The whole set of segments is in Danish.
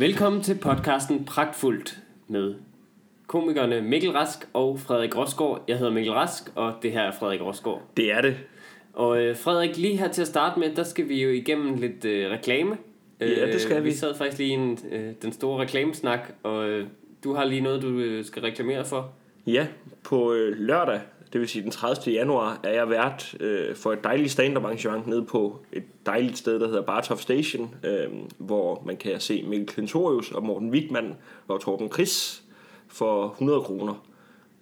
Velkommen til podcasten Pragtfuldt med komikerne Mikkel Rask og Frederik Rosgaard. Jeg hedder Mikkel Rask, og det her er Frederik Rosgaard. Det er det. Og øh, Frederik, lige her til at starte med, der skal vi jo igennem lidt øh, reklame. Ja, det skal øh, vi. Vi sad faktisk lige i en, øh, den store reklamesnak, og øh, du har lige noget, du øh, skal reklamere for. Ja, på øh, lørdag, det vil sige den 30. januar, er jeg vært øh, for et dejligt stand-up arrangement nede på et dejligt sted, der hedder Bartov Station, øh, hvor man kan se Mikkel Klintorius og Morten Wigman og Torben Chris for 100 kroner.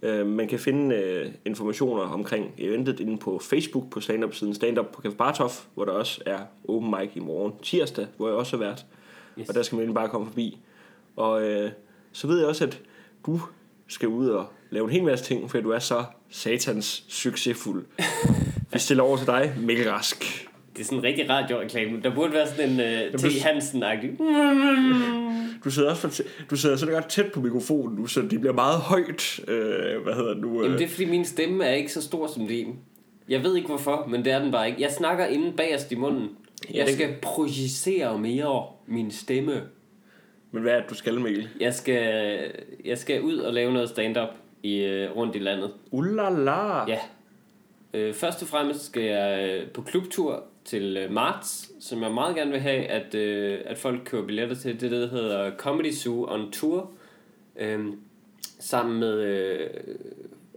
Øh, man kan finde øh, informationer omkring eventet inde på Facebook på stand-up-siden Stand Up på Café Bartov, hvor der også er open mic i morgen tirsdag, hvor jeg også er vært. Yes. Og der skal man bare komme forbi. Og øh, så ved jeg også, at du skal ud og lave en hel masse ting, for du er så satans succesfuld. Vi stiller over til dig, Mikkel Rask. Det er sådan en rigtig radioreklame. Der burde være sådan en øh, T. Hansen-agtig. Du sidder også for, du sidder så godt tæt på mikrofonen nu, så det bliver meget højt. Øh, hvad hedder det nu? Øh, Jamen det er fordi min stemme er ikke så stor som din. Jeg ved ikke hvorfor, men det er den bare ikke. Jeg snakker inde bagerst i munden. Jeg skal projicere mere min stemme. Men hvad er det, du skal, Mikkel? Jeg skal, jeg skal ud og lave noget stand-up i, øh, rundt i landet. Ulala. Ja. Øh, først og fremmest skal jeg øh, på klubtur til øh, marts, som jeg meget gerne vil have, at, øh, at folk køber billetter til. Det er der hedder Comedy Zoo on Tour. Øh, sammen med øh,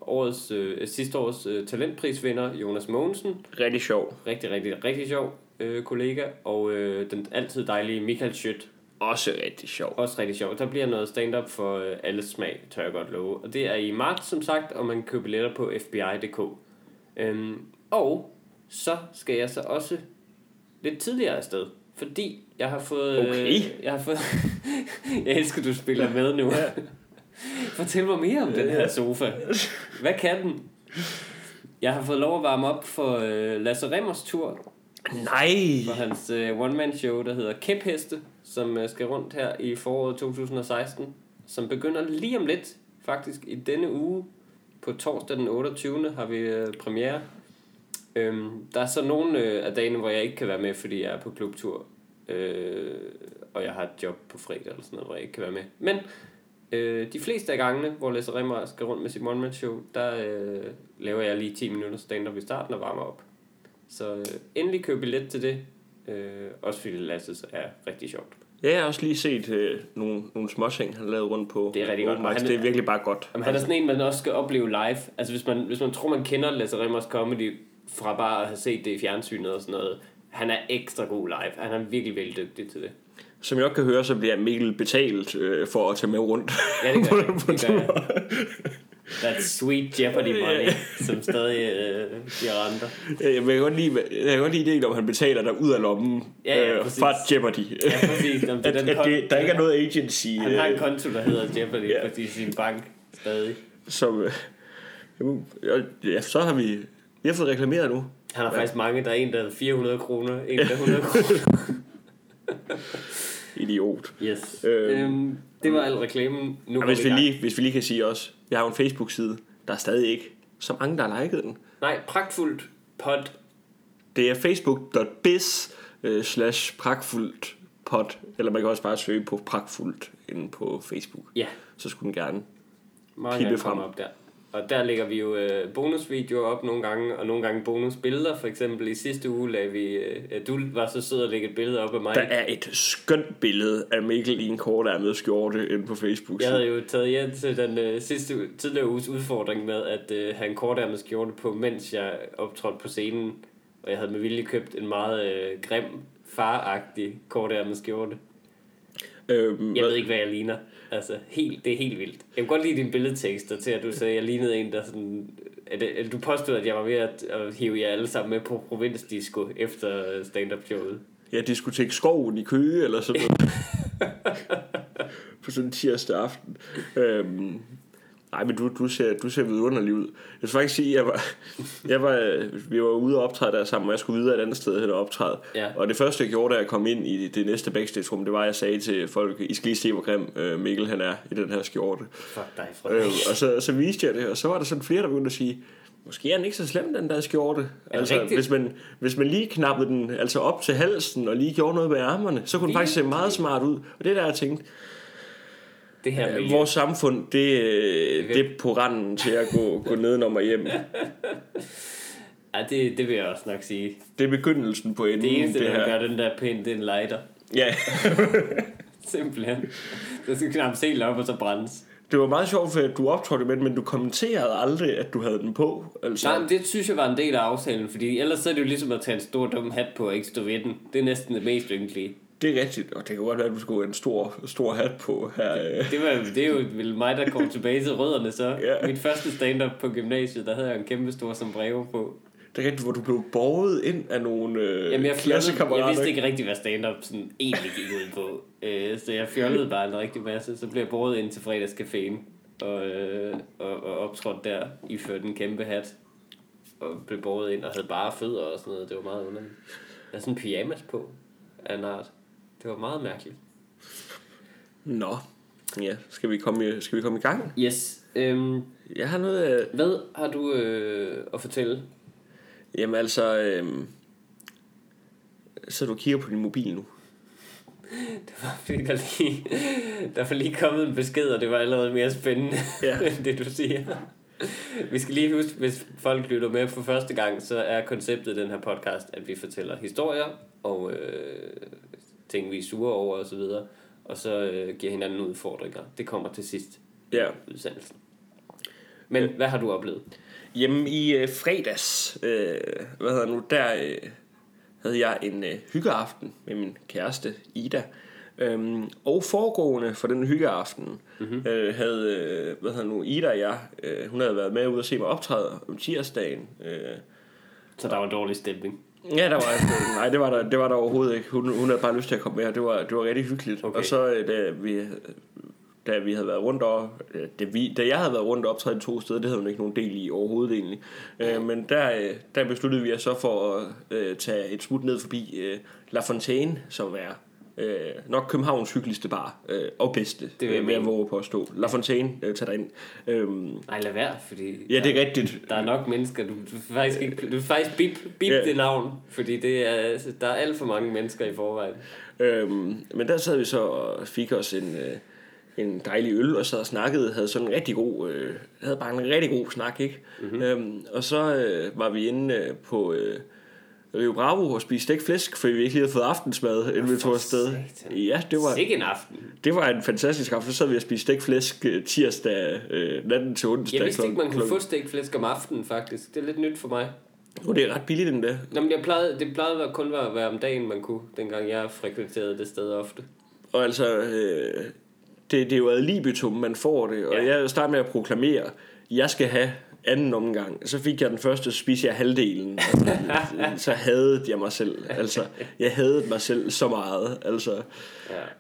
årets, øh, sidste års øh, talentprisvinder, Jonas Mogensen. Rigtig sjov. Rigtig, rigtig, rigtig sjov øh, kollega. Og øh, den altid dejlige Michael Schødt. Også rigtig sjov. Også rigtig sjovt. Der bliver noget stand-up for øh, alles smag, tør jeg godt love. Og det er i marts, som sagt, og man kan købe billetter på fbi.dk. Øhm, og så skal jeg så også lidt tidligere afsted, fordi jeg har fået... Okay. Øh, jeg har fået... jeg elsker, du spiller med nu. Fortæl mig mere om den her sofa. Hvad kan den? Jeg har fået lov at varme op for øh, Lasse Remmers tur Nej. for hans øh, one-man-show, der hedder Kæpheste, som øh, skal rundt her i foråret 2016, som begynder lige om lidt, faktisk i denne uge, på torsdag den 28. har vi øh, premiere. Øhm, der er så nogle øh, af dagene, hvor jeg ikke kan være med, fordi jeg er på klubtur, øh, og jeg har et job på fredag eller sådan noget, hvor jeg ikke kan være med. Men øh, de fleste af gangene, hvor Lasse Remmer skal rundt med sit one-man-show, der øh, laver jeg lige 10 minutter stand-up i starten og varmer op. Så øh, endelig køb billet til det. Øh, også fordi Lasses er rigtig sjovt. Jeg har også lige set øh, nogle, nogle småting, han lavet rundt på. Det er rigtig godt. Han- Det er virkelig bare godt. Jamen, han er sådan en, man også skal opleve live. Altså hvis man, hvis man tror, man kender Lasse Remmers comedy fra bare at have set det i fjernsynet og sådan noget. Han er ekstra god live. Han er virkelig, virkelig dygtig til det. Som jeg også kan høre, så bliver Mikkel betalt øh, for at tage med rundt. Ja, det gør jeg. Det gør jeg. That sweet Jeopardy money, som stadig øh, giver renter. Jeg kan godt lide, jeg kan godt lide ideen, om han betaler dig ud af lommen Ja, ja, øh, fra Jeopardy. Ja, præcis. Jamen, det er at, den at det, der ikke er noget agency, Han har en øh, konto, der hedder Jeopardy Ja. ja. i sin bank stadig. som... Øh, ja, så har vi... Vi har fået reklameret nu. Han har faktisk mange. Der er en, der er 400 kroner, en, der er 100 kroner. Idiot. Yes. Øhm. Øhm, det var al reklamen. Nu hvis vi, gang. lige, hvis vi lige kan sige også, vi har jo en Facebook-side, der er stadig ikke så mange, der har liket den. Nej, pragtfuldt pod. Det er facebook.biz øh, slash pragtfuldt pod, eller man kan også bare søge på pragtfuldt inde på Facebook. Ja, Så skulle den gerne. meget Pippe frem. op der. Og der lægger vi jo øh, bonusvideoer op nogle gange, og nogle gange bonusbilleder. For eksempel i sidste uge lagde vi... Øh, du var så sød at lægge et billede op af mig. Der er et skønt billede af Mikkel i en kortærmet skjorte inde på Facebook. Jeg havde jo taget hjem til den øh, sidste tidligere uges udfordring med at øh, have en kortærmet skjorte på, mens jeg optrådte på scenen. Og jeg havde med vilje købt en meget øh, grim, faragtig kortærmet skjorte. Øhm, Jeg ved ikke, hvad jeg ligner. Altså, helt, det er helt vildt. Jeg kan godt lide dine billedtekster til, at du sagde, at jeg lignede en, der sådan... At, at du påstod, at jeg var ved at, at hive jer alle sammen med på provinsdisco efter stand-up showet. Ja, diskotek Skoven i Køge, eller sådan noget. på sådan en tirsdag aften. Øhm, nej, men du, du, ser, du ser vidunderlig ud. Jeg vil faktisk sige, jeg var, jeg var, vi var ude og optræde der sammen, og jeg skulle videre et andet sted hen og optræde. Ja. Og det første, jeg gjorde, da jeg kom ind i det næste backstage-rum, det var, at jeg sagde til folk, I skal lige se, hvor grim øh, Mikkel han er i den her skjorte. Fuck dig, Øh, Frederik. og så, så viste jeg det, og så var der sådan flere, der begyndte at sige, måske er den ikke så slem, den der skjorte. Altså, rigtigt? hvis man, hvis man lige knappede den altså op til halsen, og lige gjorde noget med ærmerne, så kunne den faktisk se meget smart ud. Og det er der, jeg tænkte, Det her ja, miljø. vores samfund, det, øh, det er på randen til at gå, gå nedenom og hjem. Ja, det, det vil jeg også nok sige. Det er begyndelsen på enden. Det eneste, det der her. gør den der pind, det er en lighter. Ja, Simpelthen. Den skal knappes helt op, og så brændes. det var meget sjovt, for at du optrådte med den, men du kommenterede aldrig, at du havde den på. Altså, Nej, men det synes jeg var en del af aftalen, fordi ellers så er det jo ligesom at tage en stor dum hat på og ikke stå ved den. Det er næsten det mest ynkelige. Det er rigtigt, og det kan godt være, at du skulle have en stor, stor hat på her. øh. Det, var, det er jo vel mig, der kom tilbage til rødderne så. Ja. Mit første stand-up på gymnasiet, der havde jeg en kæmpe stor sombrero på. Det er rigtigt, hvor du blev borget ind af nogle øh, Jamen, jeg, fjollede, jeg vidste ikke? rigtig, hvad stand-up sådan egentlig gik ud på. Øh, så jeg fjollede bare en rigtig masse. Så blev jeg båret ind til fredagscaféen og, øh, og, og optrådte der, iført en kæmpe hat. Og blev båret ind og havde bare fødder og sådan noget. Det var meget underligt. Jeg havde sådan en pyjamas på af en art. Det var meget mærkeligt. Nå, ja, skal vi komme skal vi komme i gang? Yes. Øhm, Jeg har noget af... hvad har du øh, at fortælle? Jamen altså... Øh, så du kigger på din mobil nu. Det var fordi, der lige, der var lige kommet en besked, og det var allerede mere spændende, Ja. ja. end det du siger. Vi skal lige huske, hvis folk lytter med for første gang, så er konceptet i den her podcast, at vi fortæller historier og øh, ting, vi er sure over osv., og, så videre, og så øh, giver hinanden udfordringer. Det kommer til sidst Ja. udsendelsen. Men hvad har du oplevet? Hjemme i øh, fredags, øh, hvad hedder nu, der øh, havde jeg en øh, hyggeaften med min kæreste Ida. Øhm, og foregående for den hyggeaften mm-hmm. øh, havde, øh, hvad hedder nu, Ida og jeg, øh, hun havde været med ude at se mig optræde om tirsdagen. Øh, Så der var dårlig stemning. Ja, der var, nej, det var der, det var der overhovedet ikke. Hun, hun havde bare lyst til at komme med, og det var, det var rigtig hyggeligt. Okay. Og så, øh, da vi, da vi havde været rundt og, da, vi, da jeg havde været rundt og optræde to steder, det havde hun ikke nogen del i overhovedet egentlig. Øh, men der, øh, der besluttede vi os så for at øh, tage et smut ned forbi øh, La Fontaine, som er øh, nok Københavns hyggeligste bar, øh, og bedste, Det vil jeg øh, jeg våge på at stå. La Fontaine, øh, tag dig ind. Øhm, Nej, lad være, fordi ja, der, det er rigtigt. der er nok mennesker, du, du faktisk ikke, du faktisk bip, bip Ja. det navn, fordi det er, der er alt for mange mennesker i forvejen. Øhm, men der sad vi så og fik os en, øh, en dejlig øl, og sad og snakkede, havde sådan en rigtig god, øh, havde bare en rigtig god snak, ikke? Mm-hmm. Øhm, og så øh, var vi inde øh, på øh, Rio Bravo og spiste stegt flæsk, fordi vi ikke lige havde fået aftensmad, inden vi tog afsted. Ja, det var, Sikke en aften. det var en fantastisk aften. Så sad vi og spiste stegt flæsk øh, tirsdag, øh, natten til onsdag. Jeg vidste ikke, man kunne få stegt flæsk om aftenen, faktisk. Det er lidt nyt for mig. Nu det er ret billigt, den der. Nå, men jeg plejede, det plejede kun at være om dagen, man kunne, dengang jeg frekventerede det sted ofte. Og altså, øh, det, det er jo ad libitum, man får det. Og Ja. jeg startede med at proklamere, jeg skal have anden omgang. Så fik jeg den første, så spiste jeg halvdelen. Altså, så hadede jeg mig selv. Altså, jeg hadede mig selv så meget. Altså,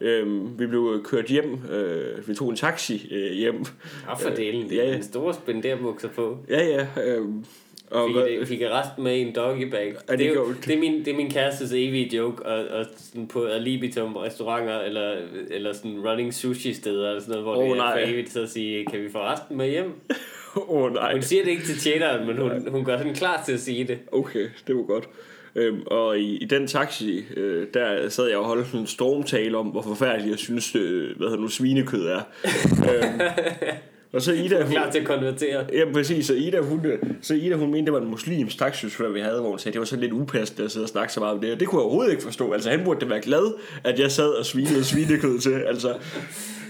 Ja. øhm, vi blev kørt hjem. Øh, vi tog en taxi øh, hjem. Og fordelen, det ja, er ja. en stor spenderbukser på. Ja, ja. Øhm, og, Fik, det, fik jeg resten med i en doggybag. det det, er jo, det, er min, det er min kærestes evige joke, og, og sådan på alibitum restauranter, eller, eller sådan running sushi steder, eller sådan noget, hvor Åh, det er nej. for evigt, så at sige, kan vi få resten med hjem? Oh, nej. Hun siger det ikke til tjeneren, men hun, hun gør sådan klar til at sige det. Okay, det var godt. Øhm, og i, i den taxi, øh, der sad jeg og holdt sådan en stormtale om, hvor forfærdeligt jeg synes, øh, hvad hedder nu, svinekød er. øhm, og så Ida, hun, Klar til at konvertere. ja, præcis, så Ida, hun, så Ida, hun mente, det var en muslims taxichauffør, vi havde, hvor hun sagde, det var så lidt upassende at sidde og snakke så meget om det. Og det kunne jeg overhovedet ikke forstå. Altså, han burde da være glad, at jeg sad og svinede svinekød til. Altså,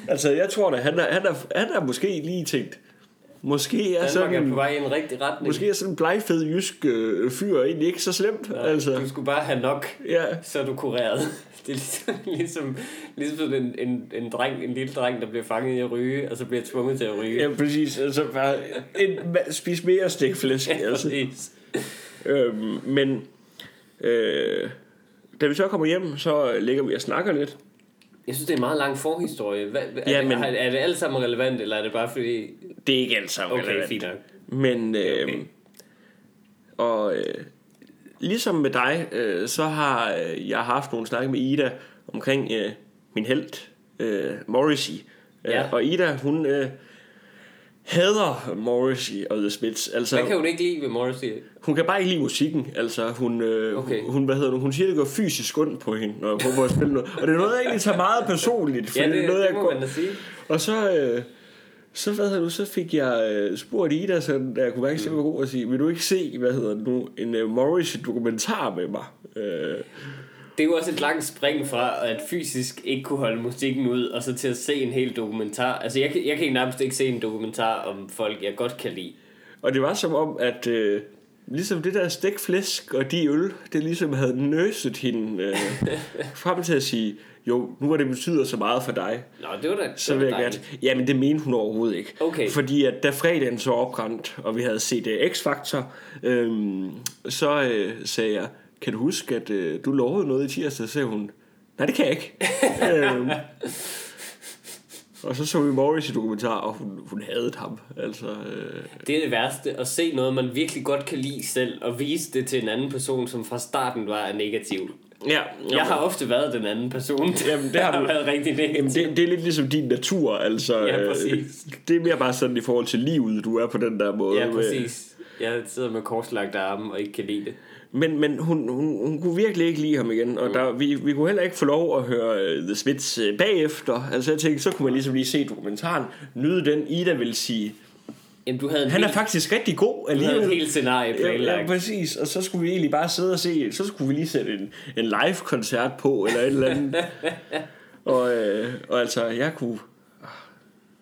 altså jeg tror da, han er, han er, han er måske lige tænkt, måske er Danmark sådan er på en, vej i en rigtig retning. måske er sådan en blegfed jysk øh, fyr egentlig ikke så slemt. altså, Du skulle bare have nok, ja. så er du kureret. Det er ligesom, ligesom, ligesom sådan en, en, en, dreng, en lille dreng, der bliver fanget i at ryge, og så bliver tvunget til at ryge. Ja, præcis. Altså, bare en, spis mere stikflæsk. Ja, altså. præcis. øhm, men øh, da vi så kommer hjem, så ligger vi og snakker lidt. Jeg synes, det er en meget lang forhistorie. Hvad, er, Ja, det, men- er det alt sammen relevant, eller er det bare fordi... Det er ikke alt sammen Okay, relevant. fint nok. Men, øh, Okay. okay. og øh, ligesom med dig, øh, så har øh, jeg haft nogle snakke med Ida omkring øh, min held, øh, Morrissey. Ja. Øh, og Ida, hun, øh, hader Morrissey og The Smiths. Altså, Hvad kan hun ikke lide ved Morrissey? hun kan bare ikke lide musikken. Altså, hun, øh, Okay. hun, hvad hedder det, hun siger, det går fysisk ondt på hende, når hun prøver at spille noget. Og det er noget, jeg egentlig tager meget personligt. For Ja, det, er noget, det jeg må går- man da sige. Og så, øh, så, hvad hedder du, så fik jeg øh, spurgt Ida, sådan, da jeg kunne mærke, at jeg var god at sige, vil du ikke se, hvad hedder det nu, en øh, Morrissey-dokumentar med mig? Øh, Det er jo også et langt spring fra at fysisk ikke kunne holde musikken ud, og så til at se en hel dokumentar. Altså, jeg, jeg kan nærmest ikke se en dokumentar om folk, jeg godt kan lide. og det var som om, at øh, ligesom det der stikflæsk og de øl, det ligesom havde nøset hende øh, frem til at sige, jo, nu hvor det betyder så meget for dig, Nå, det var da så det vil var jeg gerne... Jamen, det mente hun overhovedet ikke. Okay. Fordi at da fredagen så opgrændt, og vi havde set uh, X-Factor, øhm, så øh, sagde jeg, kan du huske, at øh, du lovede noget i tirsdag? Så sagde hun, nej, det kan jeg ikke. øhm, og så så vi Morris i dokumentar, og hun, hun hadede ham. Altså, øh, Det er det værste, at se noget, man virkelig godt kan lide selv, og vise det til en anden person, som fra starten var negativ. ja, Jeg har ofte været den anden person. Jamen, det har du. været rigtig negativ. Jamen, det, det er lidt ligesom din natur, altså. Ja, øh, præcis. det er mere bare sådan i forhold til livet, du er på den der måde. Ja, med- præcis. Jeg sidder med korslagte arme og ikke kan lide det. Men, men hun, hun, hun kunne virkelig ikke lide ham igen, og der, vi, vi kunne heller ikke få lov at høre uh, The Smiths uh, bagefter. Altså jeg tænkte, så kunne man ligesom lige se dokumentaren, nyde den. Ida vil sige, Jamen, du havde han er helt, faktisk rigtig god du havde alligevel. et helt scenarie Ja, ja, planlagt. præcis. Og så skulle vi egentlig bare sidde og se, så skulle vi lige sætte en, en live-koncert på, eller et eller andet. og, øh, og altså, jeg kunne... ah,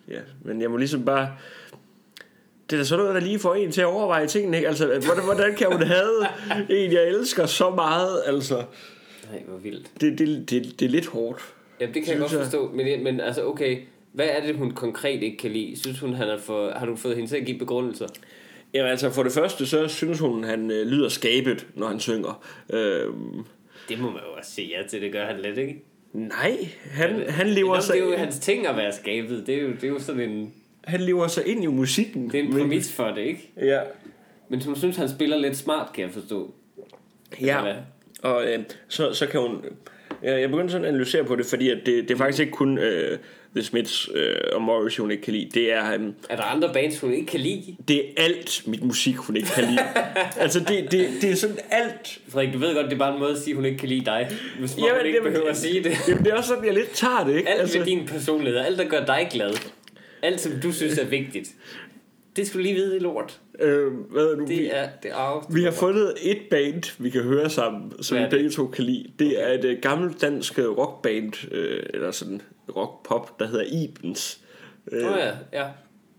Ja, men jeg må ligesom bare... Det er da sådan noget, der lige får en til at overveje tingene, ikke? Altså, hvordan, hvordan kan hun have en, jeg elsker så meget? Altså, Nej, hvor vildt. det, det, det, det er lidt hårdt. Jamen, det kan jeg godt jeg. forstå. Men, men altså, okay. Hvad er det, hun konkret ikke kan lide? Synes hun, han er for... Har du fået hende til at give begrundelser? Jamen altså, for det første, så synes hun, han øh, lyder skabet, når han synger. Øhm, Det må man jo også sige ja til. Det gør han lidt, ikke? nej, han, han, lever sig, det er jo hans ting at være skabet. Det er jo, det er jo sådan en... han lever sig ind i musikken. Det er en præmis for det, ikke? Ja, Men hun synes, han spiller lidt smart, kan jeg forstå. Ja, og øh, så, så kan hun... Ja, jeg begyndte sådan at analysere på det, fordi at det, det er faktisk ikke kun øh, The Smiths øh, og Morris, hun ikke kan lide. Det er, øh, Er der andre bands, hun ikke kan lide? det er alt mit musik, hun ikke kan lide. altså, det, det, det er sådan alt. Frederik, du ved godt, det er bare en måde at sige, at hun ikke kan lide dig. Hvis man Jamen, ikke det- behøver at sige det. Jamen, det er også sådan, jeg lidt tager det, ikke? Alt altså... med din personlighed, alt der gør dig glad. Alt som du synes er vigtigt. Det skal du lige vide i lort. øh, hvad er? Vi, Det er det er vi har fundet et band, vi kan høre sammen, som vi begge to kan lide. Det er et øh, gammelt dansk øh, rockband, øh, eller sådan rock-pop, der hedder Ibens. Øh, oh, ja, ja.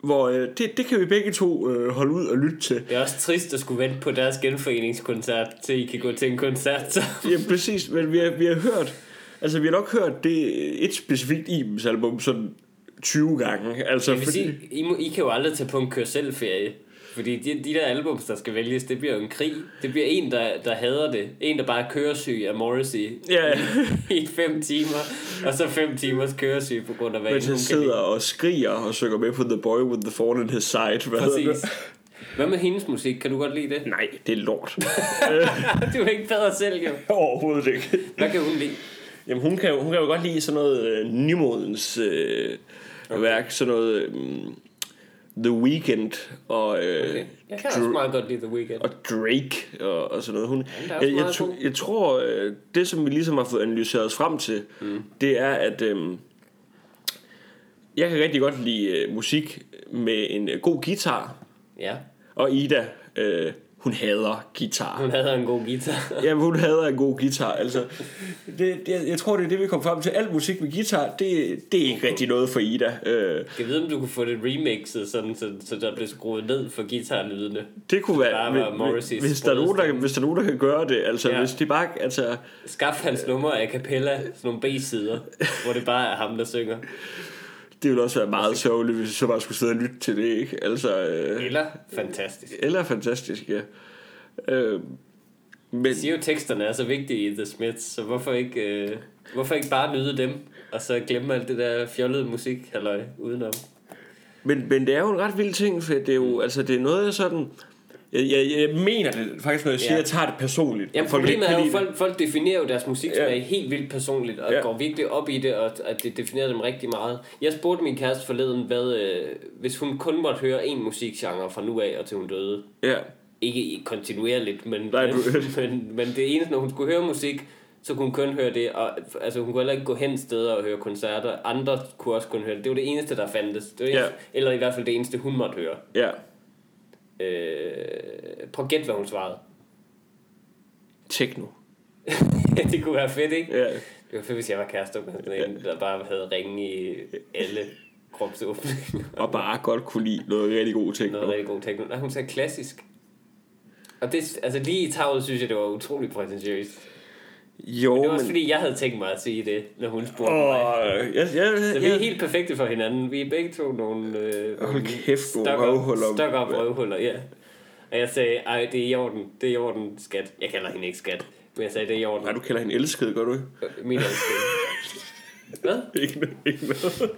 Hvor øh, det, det kan vi begge to øh, holde ud og lytte til. Det er også trist at skulle vente på deres genforeningskoncert, til I kan gå til en koncert. Så. Ja, præcis, men vi har, vi har hørt, altså vi har nok hørt det et specifikt Ibens album sådan 20 gange. Altså, vil fordi, sige, I, må, I kan jo aldrig tage på en kør selv ferie. Fordi de, de der albums, der skal vælges, det bliver jo en krig. Det bliver en, der, der hader det. En, der bare er køresyg af Morrissey ja, i fem timer. Og så fem timers køresyg på grund af, hvad men han sidder lide. og skriger og synger med på The Boy with the Thorn in His Side. Hvad Præcis. Hvad med hendes musik? Kan du godt lide det? Nej, det er lort. du er ikke bedre selv, jo. Overhovedet ikke. Hvad kan hun lide? Jamen, hun kan, jo- hun kan jo godt lide sådan noget øh, nymodens øh, okay. værk, sådan noget øh, The Weeknd og, øh, Okay. Jeg kan også meget godt lide The Weeknd. og Drake og, og sådan noget. Hun, også jeg, jeg, god. jeg tror, øh, det som vi ligesom har fået analyseret os frem til, mm. det er, at øh, jeg kan rigtig godt lide øh, musik med en øh, god guitar, Ja, og Ida, øh, hun hader guitar. hun havde en god guitar. Ja, hun hader en god guitar. Altså, det, det, jeg tror, det er det, vi kom frem til. Alt musik med guitar, det, det er ikke rigtig noget for Ida. Øh, Jeg ved, om du kunne få det remixet, sådan, så, så der blev skruet ned for guitarlydene. det kunne være, Bare var Morrisseys hvis, der er nogen, der, hvis der er nogen, der kan gøre det. Altså, Ja. hvis de bare, altså, Skaff hans nummer a cappella, sådan nogle B-sider, hvor det bare er ham, der synger. Det ville også være meget sørgeligt, hvis vi så bare skulle sidde og lytte til det, ikke? Altså, øh, Eller fantastisk. eller fantastisk, ja. Øh, men, Jeg siger jo, teksterne er så vigtige i The Smiths, så hvorfor ikke, øh, hvorfor ikke bare nyde dem, og så glemme alt det der fjollede musik, halløj, udenom. men, men det er jo en ret vild ting, for det er jo, altså, det er noget af sådan, Jeg, jeg, jeg mener det faktisk, når jeg siger, Ja. jeg tager det personligt. Jamen, problemet er jo, lide folk, folk definerer jo deres musik Ja. helt vildt personligt, og Ja. går virkelig op i det, og at det definerer dem rigtig meget. Jeg spurgte min kæreste forleden, hvad, øh, hvis hun kun måtte høre en musikgenre fra nu af og til hun døde. Ja. Ikke kontinuerligt, men, Nej, men, du- men, men det eneste, når hun skulle høre musik, så kunne hun kun høre det, og altså, hun kunne heller ikke gå hen steder og høre koncerter. Andre kunne også kun høre det. Det var det eneste, der fandtes. Det var det Ja. eneste, Eller i hvert fald det eneste, hun måtte høre. Ja. Øh, prøv at gætte, hvad hun svarede. Techno. det kunne være fedt, ikke? Ja. Det var fedt, hvis jeg var kærester med sådan en, der bare havde ringe i alle kropsåbninger. Og bare godt kunne lide noget rigtig god techno. Noget rigtig god tekno. Nej, hun sagde klassisk. Og det, altså lige i tavlet synes jeg, det var utrolig prætentiøst. Jo, Det var også men... fordi, jeg havde tænkt mig at sige det, når hun spurgte mig. Åh, ja, ja, Så vi er helt perfekte for hinanden. Vi er begge to nogle... Øh, Hold kæft, nogle røvhuller. Stok op røvhuller, ja. Og jeg sagde, ej, det er i orden. Det er i orden, skat. Jeg kalder hende ikke skat. Men jeg sagde, det er i orden. Nej, du kalder hende elskede, gør du ikke? Min elskede. Hvad? Ikke, noget- ikke noget.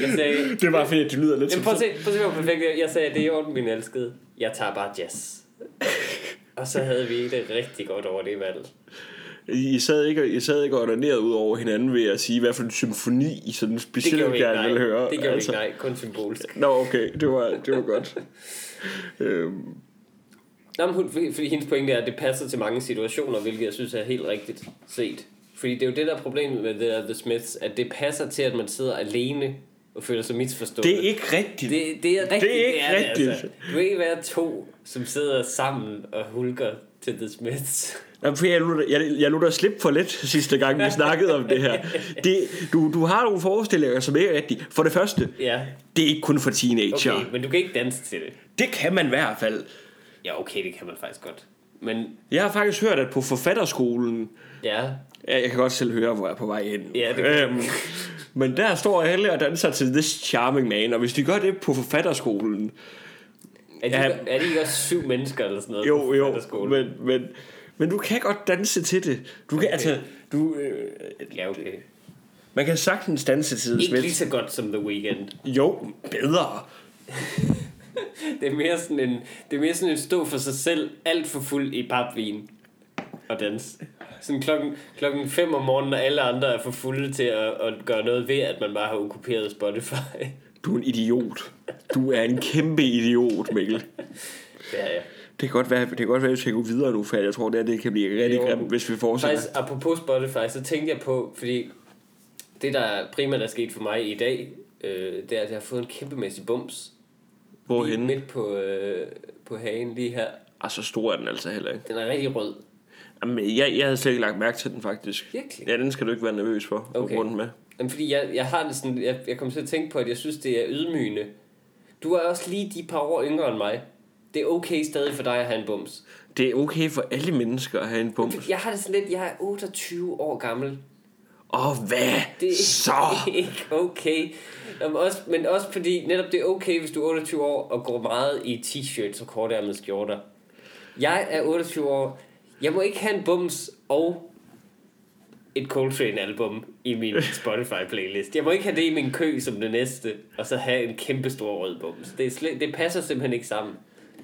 Jeg sagde, Det bare fordi, det lyder lidt Jamen, prøv at se, prøv at se, hvor perfekt jeg, jeg sagde, det er i orden, min elskede. Jeg tager bare jazz. og så havde vi det rigtig godt over det valg. I sad ikke, I sad ikke og onanerede ud over hinanden ved at sige, hvad for en symfoni I sådan Det specielt ikke, gerne nej. ville høre. Det gjorde altså. vi ikke, nej. Kun symbolsk. Nå, okay, det var, det var godt. øhm, Nå, men hun, fordi, hendes pointe er, at det passer til mange situationer, hvilket jeg synes er helt rigtigt set. Fordi det er jo det, der er problemet med det der The Smiths, at det passer til, at man sidder alene og føler sig misforstået. det er ikke rigtigt. det, det er rigtigt. Det er ikke det, rigtigt. altså. Du vil ikke være to, som sidder sammen og hulker til The Smiths. Jamen, for jeg jeg, jeg lod dig slippe for lidt sidste gang, vi snakkede om det her. Det, du, du har nogle forestillinger, som ikke er rigtige. For det første, Ja, det er ikke kun for teenager. okay, men du kan ikke danse til det. Det kan man i hvert fald. Ja, okay, det kan man faktisk godt. Men Jeg har faktisk hørt, at på forfatterskolen, ja, ja, jeg kan godt selv høre, hvor jeg er på vej ind. Ja, det øhm, men der står alle og danser til This Charming Man, og hvis de gør det på forfatterskolen, er de, Ja. er de ikke også syv mennesker eller sådan noget? jo, på jo, men, men, men du kan godt danse til det. Du kan, altså, du, øh, Ja, okay. man kan sagtens danse til Ikke lige så godt som The Weeknd. Jo, bedre. Det er mere sådan en, det er mere sådan en stå for sig selv, alt for fuld i papvin og dans. Sådan klokken, klokken 5 om morgenen, og alle andre er for fulde til at, at gøre noget ved, at man bare har okkuperet Spotify. Du er en idiot. Du er en kæmpe idiot, Mikkel. Ja, ja. Det kan godt være, det kan godt være at vi skal gå videre nu, for jeg tror, det, her, det kan blive rigtig Jo. grimt, hvis vi fortsætter. Faktisk, apropos Spotify, så tænkte jeg på, fordi det, der primært er sket for mig i dag, øh, det er, at jeg har fået en kæmpemæssig bums. Lige Hvorhenne? midt på, øh, på hagen lige her. Ah, så stor er den altså heller ikke. Den er rigtig rød. Jamen, jeg, jeg havde slet ikke lagt mærke til den, faktisk. Virkelig? Ja, den skal du ikke være nervøs for Okay. rundt med. Jamen, fordi jeg, jeg har det sådan, jeg, jeg kommer til at tænke på, at jeg synes, det er ydmygende. Du er også lige de par år yngre end mig. Det er okay stadig for dig at have en bums. Det er okay for alle mennesker at have en bums. Jeg har det sådan lidt, jeg er 28 år gammel. Og hvad Det er så? ikke okay. Jamen, også, men også fordi, netop det er okay, hvis du er 28 år og går meget i t-shirts og kortærmede skjorter. Jeg er 28 år. Jeg må ikke have en bums og et Coltrane-album i min Spotify-playlist. Jeg må ikke have det i min kø som det næste, og så have en kæmpe stor rød bums. Det, slet, det passer simpelthen ikke sammen.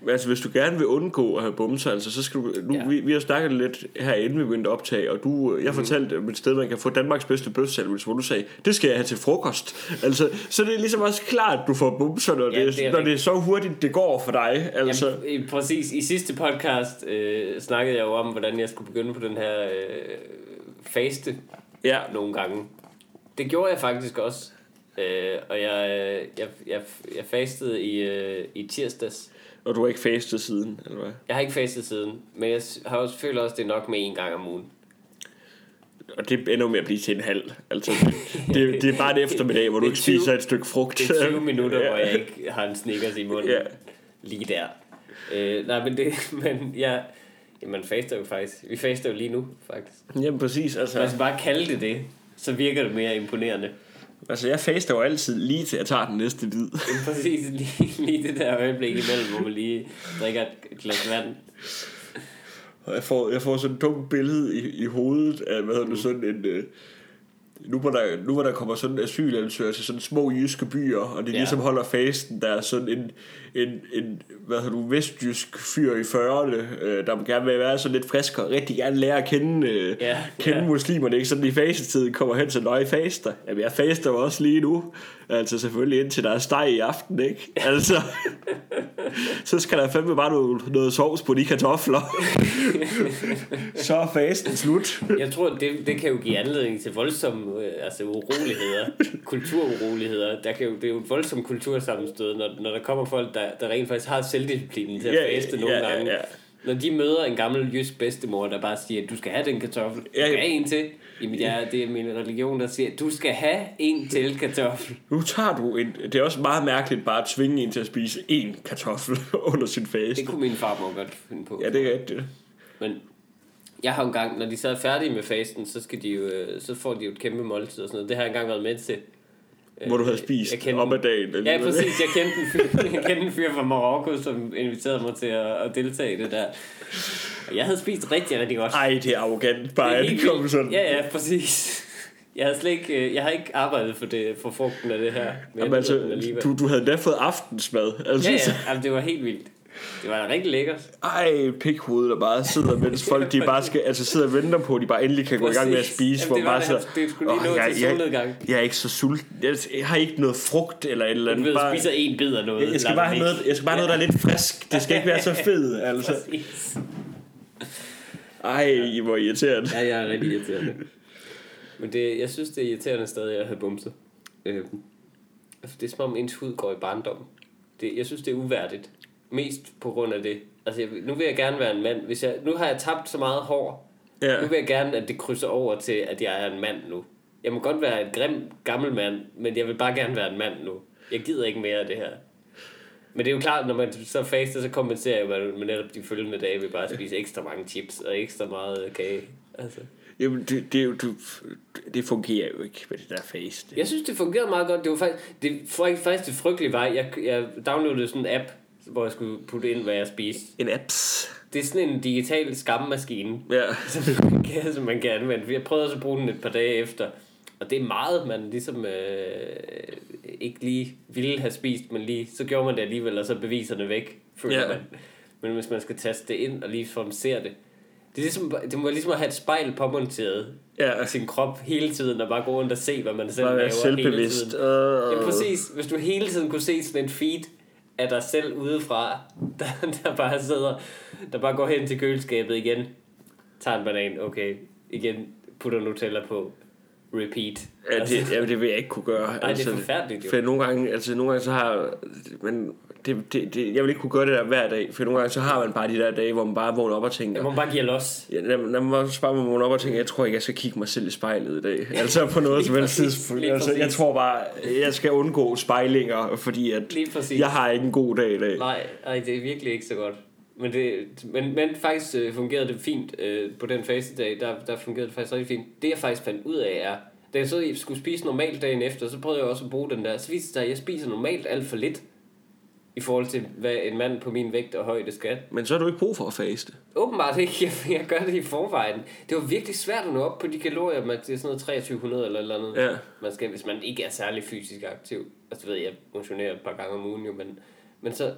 Men Altså, hvis du gerne vil undgå at have bumser, altså, så skal du... Nu, Ja. vi, vi har snakket lidt her inden vi begyndte at optage, og du, jeg fortalte om et sted, man kan få Danmarks bedste bøfsandwich, hvor du sagde, det skal jeg have til frokost. Altså, så det er ligesom også klart, at du får bumser, når, Ja, det, det er når det er så hurtigt, det går for dig. Altså, Jamen, præcis. I sidste podcast øh, snakkede jeg jo om, hvordan jeg skulle begynde på den her øh, faste ja, nogle gange. Det gjorde jeg faktisk også. Øh, og jeg, øh, jeg, jeg, jeg fastede i, øh, i tirsdags. Og du har ikke fastet siden, eller hvad? Jeg har ikke fastet siden, men jeg har også føler også, det er nok med en gang om ugen. Og det ender med at blive til en halv. Altså, det, det er bare en eftermiddag, hvor du ikke 20 spiser et stykke frugt. Det er 20 minutter, Ja. hvor jeg ikke har en Snickers i munden. Ja. Lige der. Øh, nej, men det... Men jeg... Jamen, faster jo faktisk. Vi faster jo lige nu, faktisk. Jamen præcis, altså, Lad os bare kalde det det. Så virker det mere imponerende. Altså jeg faster jo altid lige til jeg tager den næste bid. Præcis lige, lige det der øjeblik imellem, hvor man lige drikker et glas vand. Og jeg får, jeg får sådan et dumt billede i, i hovedet af, hvad hedder det, sådan en, øh, nu hvor, der, nu hvor der kommer sådan asylansøgere til sådan små jyske byer, og de Ja. ligesom holder fasten, der er sådan en, en, en hvad hedder du, vestjysk fyr i 40'erne, øh, der gerne vil være sådan lidt frisk og rigtig gerne lære at kende, øh, Ja, kende ja. muslimerne, ikke sådan i fasetiden kommer hen til nøje faster. Jamen jeg faster jo også lige nu, altså selvfølgelig indtil der er steg i aften, ikke? Altså, så skal der fandme bare noget, noget sovs på de kartofler. så er fasten slut. Jeg tror, det, det kan jo give anledning til voldsomme øh, altså uroligheder, kultururoligheder. Der kan jo, det er jo et voldsomt kultursammenstød, når, når der kommer folk, der, der rent faktisk har selvdisciplinen til at Ja, faste nogle ja, gange. ja. Når de møder en gammel jysk bedstemor, der bare siger, du skal have den kartoffel, du skal have en til. Jamen, ja, det er min religion, der siger, du skal have en til kartoffel. Nu tager du en... Det er også meget mærkeligt bare at tvinge en til at spise én kartoffel under sin fase. Det kunne min farmor godt finde på. Ja, det er rigtigt. Men jeg har engang, når de så er færdige med fasten, så, skal de jo, øh, så får de jo et kæmpe måltid og sådan noget. Det har jeg engang været med til. Hvor du havde Jeg spist kender- om ad dagen. Ja, alligevel. præcis. Jeg kendte en fyr, jeg kendte en fyr fra Marokko, som inviterede mig til at, at deltage i det der. Og jeg havde spist rigtig, rigtig godt. Ej, det er arrogant bare, Det er vildt. sådan. Ja, ja, præcis. Jeg har slet ikke, øh, jeg har ikke arbejdet for, det, for frugten af det her. Men Jamen, jeg altså, du, du havde da fået aftensmad. Altså, Ja, ja, jamen, det var helt vildt. Det var rigtig lækkert. Ej, pikhoved, der bare sidder, mens folk de bare skal, altså sidder og venter på, at de bare endelig kan gå i gang med at spise. Jamen, hvor det var bare sidder, det skulle lige "Åh, nå jeg, til jeg, solnedgang." jeg, er ikke så sulten. Jeg, jeg har ikke noget frugt eller et eller Du andet. ved, bare, spiser en bid af noget. jeg, jeg skal bare have noget, jeg skal bare noget, der er lidt frisk. Det skal ikke være så fed, altså. Præcis. Ej, hvor irriterende. Ja, jeg er rigtig irriterende. Men det, jeg synes, det er irriterende stadig at have bumset. Øh, det er som om ens hud går i barndom. Det, jeg synes, det er uværdigt. Mest på grund af det. Altså, jeg, nu vil jeg gerne være en mand. Hvis jeg, nu har jeg tabt så meget hår. Ja. Nu vil jeg gerne, at det krydser over til, at jeg er en mand nu. Jeg må godt være et grim gammel mand, men jeg vil bare gerne være en mand nu. Jeg gider ikke mere af det her. Men det er jo klart, når man så faster, så kompenserer man med netop de følgende dage ved bare at spise ekstra mange chips og ekstra meget kage. Altså. Jamen, det, det, er jo, du, det fungerer jo ikke med det der face. Jeg synes, det fungerede meget godt. Det var faktisk, det var faktisk det frygtelige vej. Jeg, jeg downloadede sådan en app, hvor jeg skulle putte ind, hvad jeg spiste. En apps. Det er sådan en digital skammaskine, Ja. som man kan, som man kan anvende. Jeg prøvede også at bruge den et par dage efter. Og det er meget, man ligesom øh, ikke lige ville have spist, men lige, så gjorde man det alligevel, og så er beviserne væk, føler Ja. man. Men hvis man skal taste det ind og lige ser det, det, er ligesom, det må ligesom at have et spejl påmonteret Ja. af sin krop hele tiden, og bare gå rundt og se, hvad man selv Bare laver være hele selvbevidst. tiden. Uh, Ja, præcis. Hvis du hele tiden kunne se sådan en feed af dig selv udefra, der, der bare sidder, der bare går hen til køleskabet igen, tager en banan, okay, igen, putter Nutella på, repeat. Ja, Altså, det, ja, det vil jeg ikke kunne gøre. Nej, det er forfærdeligt jo. For nogle gange, altså nogle gange så har men det, det, det, jeg vil ikke kunne gøre det der hver dag, for nogle gange så har man bare de der dage, hvor man bare vågner op og tænker, Jeg må bare give los. Ja, når, når man også bare vågner op og tænker, jeg tror ikke, jeg skal kigge mig selv i spejlet i dag. Altså på noget som helst tidspunkt. Altså, jeg tror bare, jeg skal undgå spejlinger, fordi at jeg har ikke en god dag i dag. Nej, nej, det er virkelig ikke så godt. Men, det, men, men faktisk øh, fungerede det fint øh, på den fasedag, der, der fungerede det faktisk rigtig fint. Det jeg faktisk fandt ud af er, da jeg så skulle spise normalt dagen efter, så prøvede jeg også at bruge den der. Så viste det sig, at jeg spiser normalt alt for lidt, i forhold til, hvad en mand på min vægt og højde skal. Men så har du ikke brug for at faste. Åbenbart ikke, jeg, jeg gør det i forvejen. Det var virkelig svært at nå op på de kalorier, man, det er sådan noget 2300 eller eller andet. Ja. Man skal, hvis man ikke er særlig fysisk aktiv. Altså ved jeg, jeg motionerer et par gange om ugen jo, men, men så,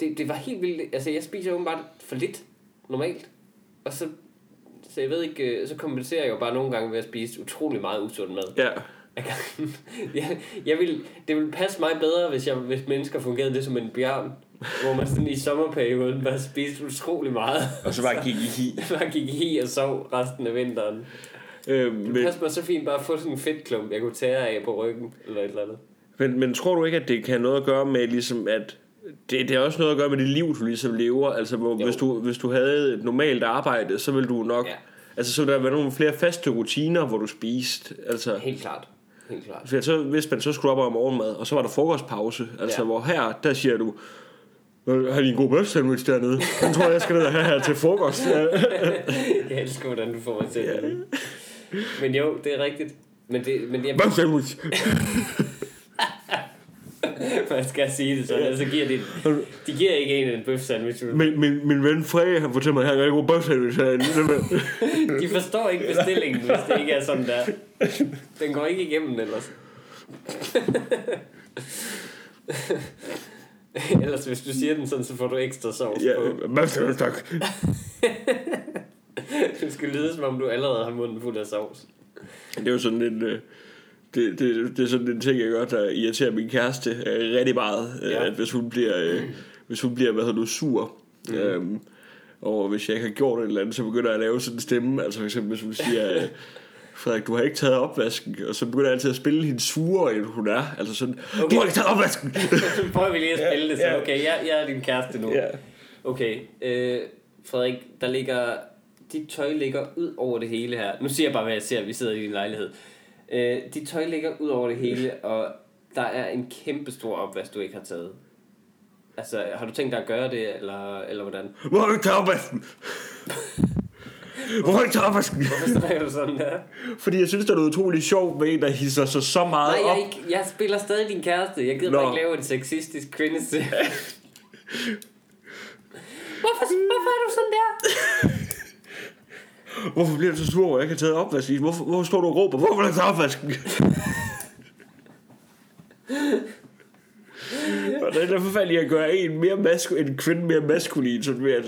det, det var helt vildt. Altså jeg spiser åbenbart for lidt normalt. Og så, så jeg ved ikke, øh, så kompenserer jeg jo bare nogle gange ved at spise utrolig meget usund mad. Ja. jeg, jeg vil, det ville passe mig bedre, hvis, jeg, hvis mennesker fungerede lidt som en bjørn. Hvor man sådan i sommerperioden bare spiste utrolig meget. Og så bare gik i hi. bare gik i hi og sov resten af vinteren. Øh, Det men, passer mig så fint bare at få sådan en fedtklump, jeg kunne tære af på ryggen, eller et eller andet. men, men tror du ikke, at det kan have noget at gøre med, ligesom at det, det har også noget at gøre med det liv, du ligesom lever. Altså, hvor, Jo. hvis, du, hvis du havde et normalt arbejde, så ville du nok... Ja. Altså, så der være nogle flere faste rutiner, hvor du spiste. Altså, Helt klart. Helt klart. For så vidste man, så skulle op om morgenmad, og så var der frokostpause. Altså, Ja. hvor her, der siger du, "Øh, har de en god bøf sandwich dernede? Den tror jeg, jeg skal ned og have her til frokost. Ja. Jeg elsker, hvordan du får mig til det. Men jo, det er rigtigt. Men det, men jeg, Bøf sandwich. Man skal sige det sådan, så giver de, de giver ikke en en bøf sandwich. Min, min, min ven Frey, han fortæller mig, at han har ikke god bøfsandwich herinde. De forstår ikke bestillingen, hvis det ikke er sådan der. Den går ikke igennem ellers. ellers hvis du siger den sådan, så får du ekstra sovs ja, på. bøfsandwich, tak. Det skal lyde som om du allerede har munden fuld af sovs. Det er jo sådan en... øh, Det, det, det er sådan en ting, jeg gør, der irriterer min kæreste øh, rigtig meget. Ja. Ja. At hvis hun bliver, øh, hvis hun bliver hvad hedder du, sur. Mm. Øhm, og hvis jeg ikke har gjort et eller andet, så begynder jeg at lave sådan en stemme. Altså for eksempel, hvis hun siger... Øh, Frederik, du har ikke taget opvasken, og så begynder jeg altid at spille hende surere, end hun er. Altså sådan, okay. du har ikke taget opvasken! Prøver vi lige at spille det, så Ja, ja. okay, jeg, jeg er din kæreste nu. ja. Okay, øh, Frederik, der ligger, dit tøj ligger ud over det hele her. Nu siger jeg bare, hvad jeg ser, vi sidder i din lejlighed. Øh, dit tøj ligger ud over det hele, og der er en kæmpe stor opvask, du ikke har taget. Altså, har du tænkt dig at gøre det, eller, eller hvordan? Hvor du ikke opvasken? Hvor du ikke opvasken? Hvorfor snakker du sådan der? Fordi jeg synes, det er noget utroligt sjovt med en, der hisser sig så meget Nej, jeg, op. er ikke, jeg spiller stadig din kæreste. Jeg gider Nå. bare ikke lave en sexistisk kvindese. hvorfor, hvorfor er du sådan der? Hvorfor bliver du så sur, hvor jeg ikke har taget opvasken? Hvorfor, hvorfor står du og råber? Hvorfor har du taget opvasken? det er forfærdeligt at gøre en, mere masku, en kvinde mere maskulin, sådan ved at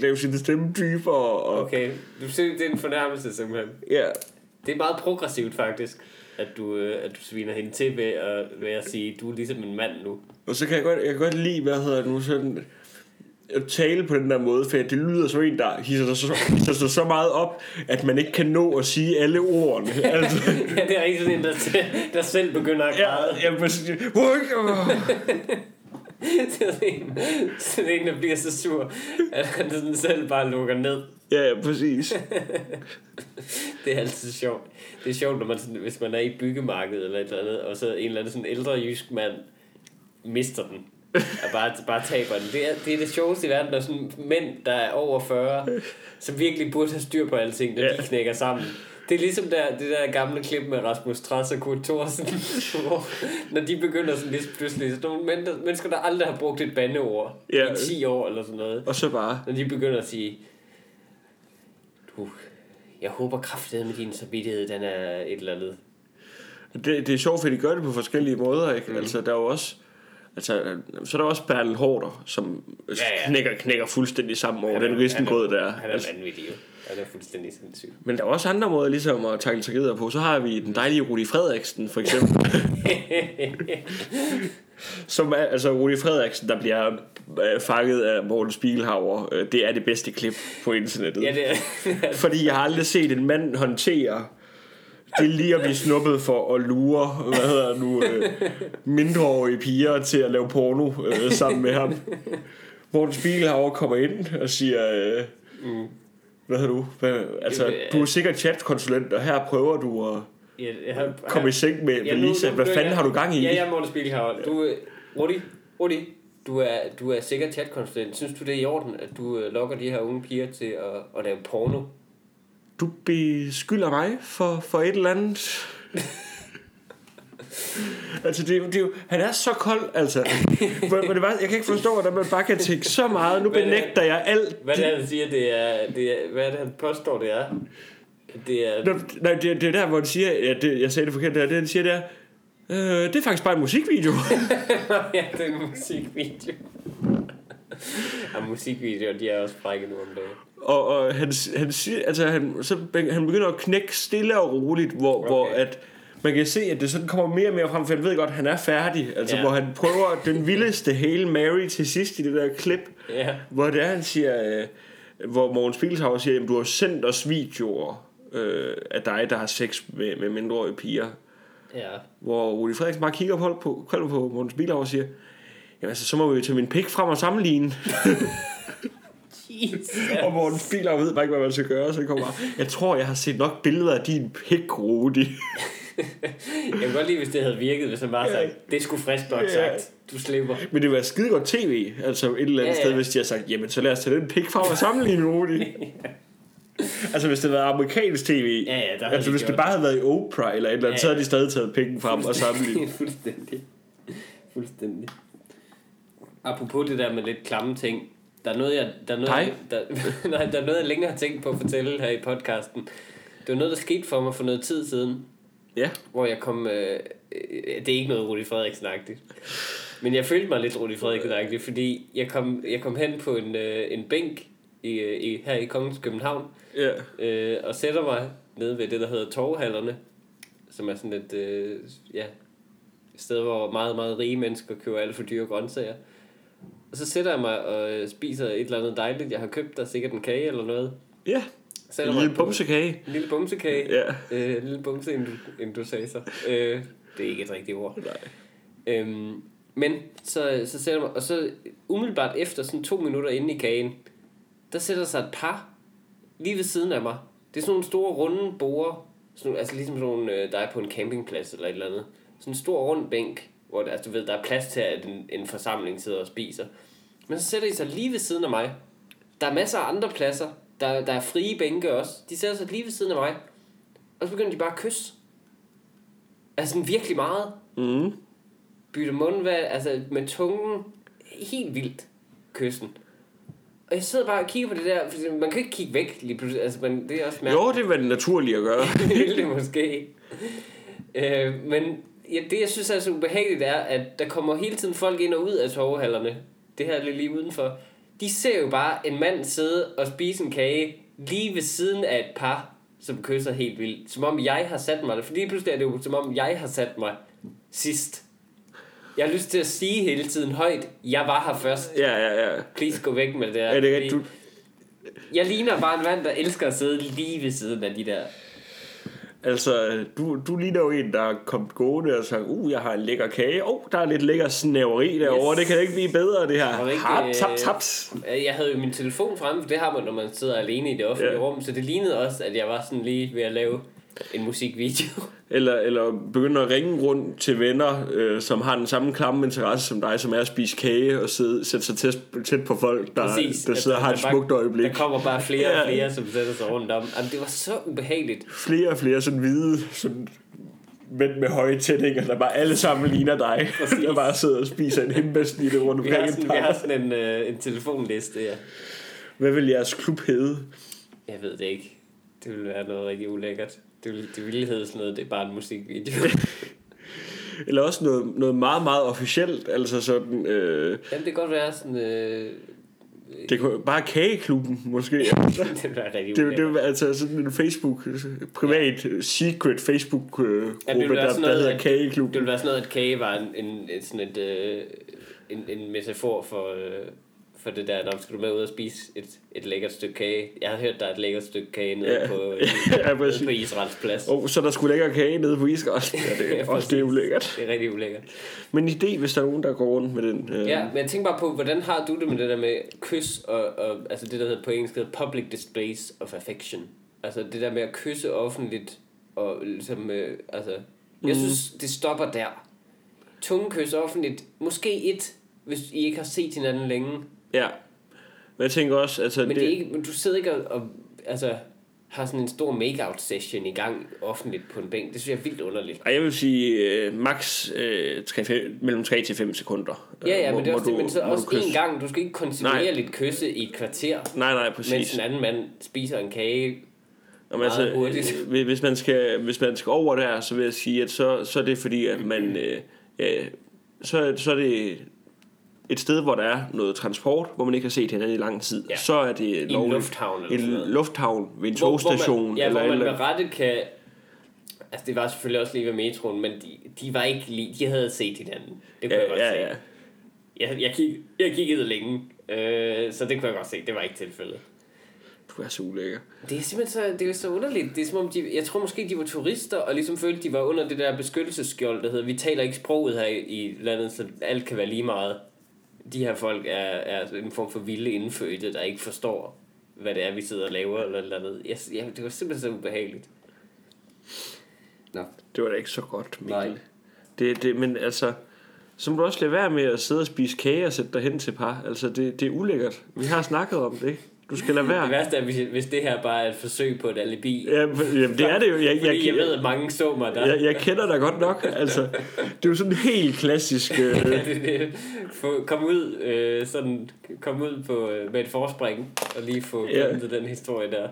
lave sin stemme dybere. Og, Okay, du synes, det er en fornærmelse simpelthen. ja. Det er meget progressivt faktisk, at du, øh, at du sviner hende til ved at, ved at sige, du er ligesom en mand nu. Og så kan jeg godt, jeg kan godt lide, hvad hedder det nu, sådan at tale på den der måde, for det lyder som en, der hisser sig så, hisser sig så meget op, at man ikke kan nå at sige alle ordene. Altså, ja, det er ikke sådan en, der, der selv begynder at ja, græde. hvor ikke, åh. det er sådan en, sådan en, der bliver så sur, at han sådan selv bare lukker ned. ja, ja, præcis. Det er altid sjovt. Det er sjovt, når man sådan, hvis man er i byggemarkedet eller et eller andet, og så en eller anden sådan ældre jysk mand mister den. Og bare, bare taber den. Det er, det er det sjoveste i verden, når sådan mænd, der er over 40, som virkelig burde have styr på alting, når Ja. de knækker sammen. Det er ligesom der, det der gamle klip med Rasmus Trass og Kurt Thorsen, hvor, når de begynder sådan lidt pludselig, så nogle mennesker, mennesker, der aldrig har brugt et bandeord Ja. i 10 år eller sådan noget, Og så bare, når de begynder at sige, du, jeg håber kraftedet med din samvittighed, den er et eller andet. det, det er sjovt, for de gør det på forskellige måder, ikke? Mm. Altså, der er jo også, altså, så er der også Bertel Hårder, som ja, Ja, ja. ja. Knækker, knækker fuldstændig sammen over er- den er- der. Han er Altså, vanvittig jo. Han er fuldstændig sindssyg. men der er også andre måder ligesom at takle tragedier på. Så har vi den dejlige Rudi Frederiksen, for eksempel. som er, altså Rudi Frederiksen, der bliver øh, fanget af Morten Spiegelhauer. Øh, det er det bedste klip på internettet. ja, det er... Fordi jeg har aldrig set en mand håndtere det er lige at blive snuppet for at lure, hvad hedder nu, øh, mindreårige piger til at lave porno øh, sammen med ham. Morten Spiegelhauer kommer ind og siger, øh, mm. hvad hedder du, hvad, altså, Jamen, du er sikkert chatkonsulent, og her prøver du at Ja, jeg komme i seng med, med Lisa. Hvad fanden har du gang i? Ja, er Morten Spiegelhauer. Du, øh, Rudi, Rudi, du er, du er sikkert chatkonsulent. Synes du, det er i orden, at du øh, lokker de her unge piger til at, at lave porno? Du beskylder mig for, for et eller andet. altså, det, det jo, han er så kold, altså. Hvor, hvor det var, jeg kan ikke forstå, at man bare kan tænke så meget. Nu er det? benægter jeg alt. Hvad er det, han siger, det er, det er, hvad er det, han påstår, det er? Det er... Nå, Nej, det, det er der, hvor de siger, ja, det, jeg sagde det forkert der, det han siger, det er, øh, det er faktisk bare en musikvideo. ja, det er en musikvideo. ja, musikvideoer, de er også frække nu om dagen. og, og han, han, siger, altså, han, så, han begynder at knække stille og roligt, hvor, okay. hvor at man kan se, at det sådan kommer mere og mere frem, for han ved godt, at han er færdig. Altså, Ja. hvor han prøver den vildeste Hail Mary til sidst i det der klip, Ja, hvor det er, han siger, øh, hvor Morgen Spiegelshauer siger, at du har sendt os videoer øh, af dig, der har sex med, med mindreårige piger. ja. Hvor Rudi Frederiksen bare kigger på, på, på, Morten Spiegelhauer og siger, jamen altså, så må vi jo tage min pik frem og sammenligne. Jesus. og Morten Spiegelhauer ved bare ikke, hvad man skal gøre, så kommer bare, jeg tror, jeg har set nok billeder af din pik, Rudi. Jeg kan godt lide, hvis det havde virket, hvis han bare Ja. sagde, det sgu frisk nok Ja. sagt. Du slipper. Men det var skide godt tv, altså et eller andet Ja, sted, ja. hvis de har sagt, jamen så lad os tage den pik frem og sammenligne, Rudi. altså hvis det havde været amerikansk tv, Ja, ja, der altså hvis det bare havde været i Oprah eller et eller andet, Ja, så havde ja. de stadig taget pikken frem og sammenlignet. Fuldstændig. Fuldstændig. Apropos det der med lidt klamme ting. Der er noget, jeg, der er noget, Dig? der, nej, der er noget, jeg længere har tænkt på at fortælle her i podcasten. Det var noget, der skete for mig for noget tid siden, Ja. hvor jeg kom... Øh, øh, det er ikke noget Rudi Frederiksen-agtigt. Men jeg følte mig lidt Rudi Frederiksen-agtigt, fordi jeg kom, jeg kom hen på en, øh, en bænk i, øh, i, her i Kongens København, Ja. øh, og sætter mig nede ved det, der hedder Torvehallerne, som er sådan et øh, ja, sted, hvor meget, meget rige mennesker køber alt for dyre grøntsager. Og så sætter jeg mig og øh, spiser et eller andet dejligt, jeg har købt, der er sikkert en kage eller noget. Ja. Sætter En lille bumsekage. En lille bumsekage. Ja. Øh, en lille bumse, du sagde Øh, det er ikke et rigtigt ord. Nej. Øhm, men så, så sætter jeg mig, og så umiddelbart efter, sådan to minutter inde i kagen, der sætter sig et par lige ved siden af mig. Det er sådan nogle store runde borer, sådan, altså ligesom sådan nogle, øh, der er på en campingplads eller et eller andet. Sådan en stor rund bænk, hvor der, altså, du ved, der er plads til, at en, en forsamling sidder og spiser. Men så sætter de sig lige ved siden af mig. Der er masser af andre pladser. Der, der er frie bænke også. De sætter sig lige ved siden af mig. Og så begynder de bare at kysse. Altså sådan virkelig meget Mm. bytte mundvand, altså med tungen, helt vildt kyssen. Og jeg sidder bare og kigger på det der, for man kan ikke kigge væk lige pludselig, altså man, det er også mærkeligt. Jo, det var det naturlige at gøre. det måske. Øh, men ja, det jeg synes er så ubehageligt er, at der kommer hele tiden folk ind og ud af torvehallerne. Det her er lige udenfor. De ser jo bare en mand sidde og spise en kage lige ved siden af et par, som kysser helt vildt. Som om jeg har sat mig der. For lige pludselig er det jo som om jeg har sat mig sidst. Jeg har lyst til at sige hele tiden højt, jeg var her først. Ja, ja, ja. Please gå væk med det der. Er det? Fordi Du, Jeg ligner bare en mand, der elsker at sidde lige ved siden af de der altså, du, du ligner jo en, der er kommet gående og sagt, uh, jeg har en lækker kage. Oh, der er lidt lækker snæveri derovre. Yes. Det kan ikke blive bedre, det her. Ikke, Hap, tap, øh, taps. Øh, Jeg havde jo min telefon fremme, for det har man, når man sidder alene i det offentlige Ja. rum, så det lignede også, at jeg var sådan lige ved at lave en musikvideo. Eller, eller begynde at ringe rundt til venner, øh, som har den samme klamme interesse som dig, som er at spise kage og sidde, sætte sig tæt, tæt på folk, der, der at sidder og har et der smukt øjeblik. Der kommer bare flere og Ja. flere, som sætter sig rundt om. Jamen, det var så ubehageligt. Flere og flere sådan hvide, sådan mænd med høje tændinger, der bare alle sammen ligner dig, der bare sidder og spiser en hembærsnitte rundt Vi har omkring sådan, vi har sådan en, øh, en telefonliste, ja. Hvad vil jeres klub hedde? Jeg ved det ikke. Det ville være noget rigtig ulækkert. Det det ville hedde sådan noget, det er bare en musikvideo. Eller også noget, noget meget, meget officielt, altså sådan, øh, Jamen, det kan godt være sådan... Øh, det kunne, bare kageklubben måske. det ville være rigtig Det, det altså sådan en Facebook, privat, ja. secret Facebook-gruppe, Ja, det ville være der, sådan der noget, hedder at- Kageklubben. Det ville være sådan noget, at kage var en, en, sådan et, øh, en, en metafor for, øh, for det der, når skal du med ud og spise et, et lækkert stykke kage. Jeg har hørt, der er et lækkert stykke kage nede, Ja. på, Ja, nede på Israels plads. Og så er der skulle lækker kage nede på Israel. Ja, det er Ja, også det er ulækkert. Det er rigtig ulækkert. Men en idé, hvis der er nogen, der går rundt med den. Øh, Ja, men jeg tænker bare på, hvordan har du det med det der med kys og, og altså det der hedder på engelsk hedder public displays of affection. Altså det der med at kysse offentligt og ligesom, øh, altså, jeg Mhm. synes, det stopper der. Tungekys offentligt, måske et, hvis I ikke har set hinanden længe. Ja. Men jeg tænker også, altså... Men det, det er ikke, men du sidder ikke og, og altså, har sådan en stor make-out session i gang offentligt på en bænk. Det synes jeg er vildt underligt. Ej, jeg vil sige øh, max øh, 3, 5, mellem 3 til 5 sekunder. Ja, ja, øh, men det er hvor også, du- men så hvor også en gang. Du skal ikke kontinuerligt kysse i et kvarter. Nej, nej, Mens præcis. en anden mand spiser en kage. Jamen, altså, hurtigt. øh, hvis, man skal, hvis man skal over der, så vil jeg sige, at så, så er det fordi, at man... Øh, ja, så, så er det et sted, hvor der er noget transport, hvor man ikke har set hinanden i lang tid. Ja. Så er det I en lovligt. lufthavn eller En noget. lufthavn ved en Hvor- hvor togstation. Man, ja, eller hvor man eller, med rette kan... Altså, det var selvfølgelig også lige ved metroen, men de, de var ikke lige... De havde set hinanden. Det kunne jeg godt ja, se. ja, ja. Jeg, jeg, kig, jeg kiggede længe, øh, så det kunne jeg godt se. Det var ikke tilfældet. Du er så ulækker. Det er simpelthen så, det er så underligt. Det er som om, de, jeg tror måske, de var turister, og ligesom følte, de var under det der beskyttelsesskjold, der hedder, vi taler ikke sproget her i landet, så alt kan være lige meget. De her folk er, er en form for vilde indfødte, der ikke forstår, hvad det er, vi sidder og laver, eller eller andet. Jeg, jeg, det var simpelthen så ubehageligt. Nå. Det var da ikke så godt, Mikkel. Nej. Det, det, men altså, så må du også lade være med at sidde og spise kage og sætte dig hen til par. Altså, det, det er ulækkert. Vi har snakket om det, ikke? Du skal lade være. Det værste er, hvis, hvis det her bare er et forsøg på et alibi. Ja, jamen, det er det jo. Jeg, jeg, jeg, jeg, ved, at mange så mig der. jeg, jeg kender dig godt nok. Altså, det er jo sådan helt klassisk... Øh, det, det, få, kom ud, øh, sådan, kom ud på, øh, med et forspring, og lige få Ja. ja. den historie der.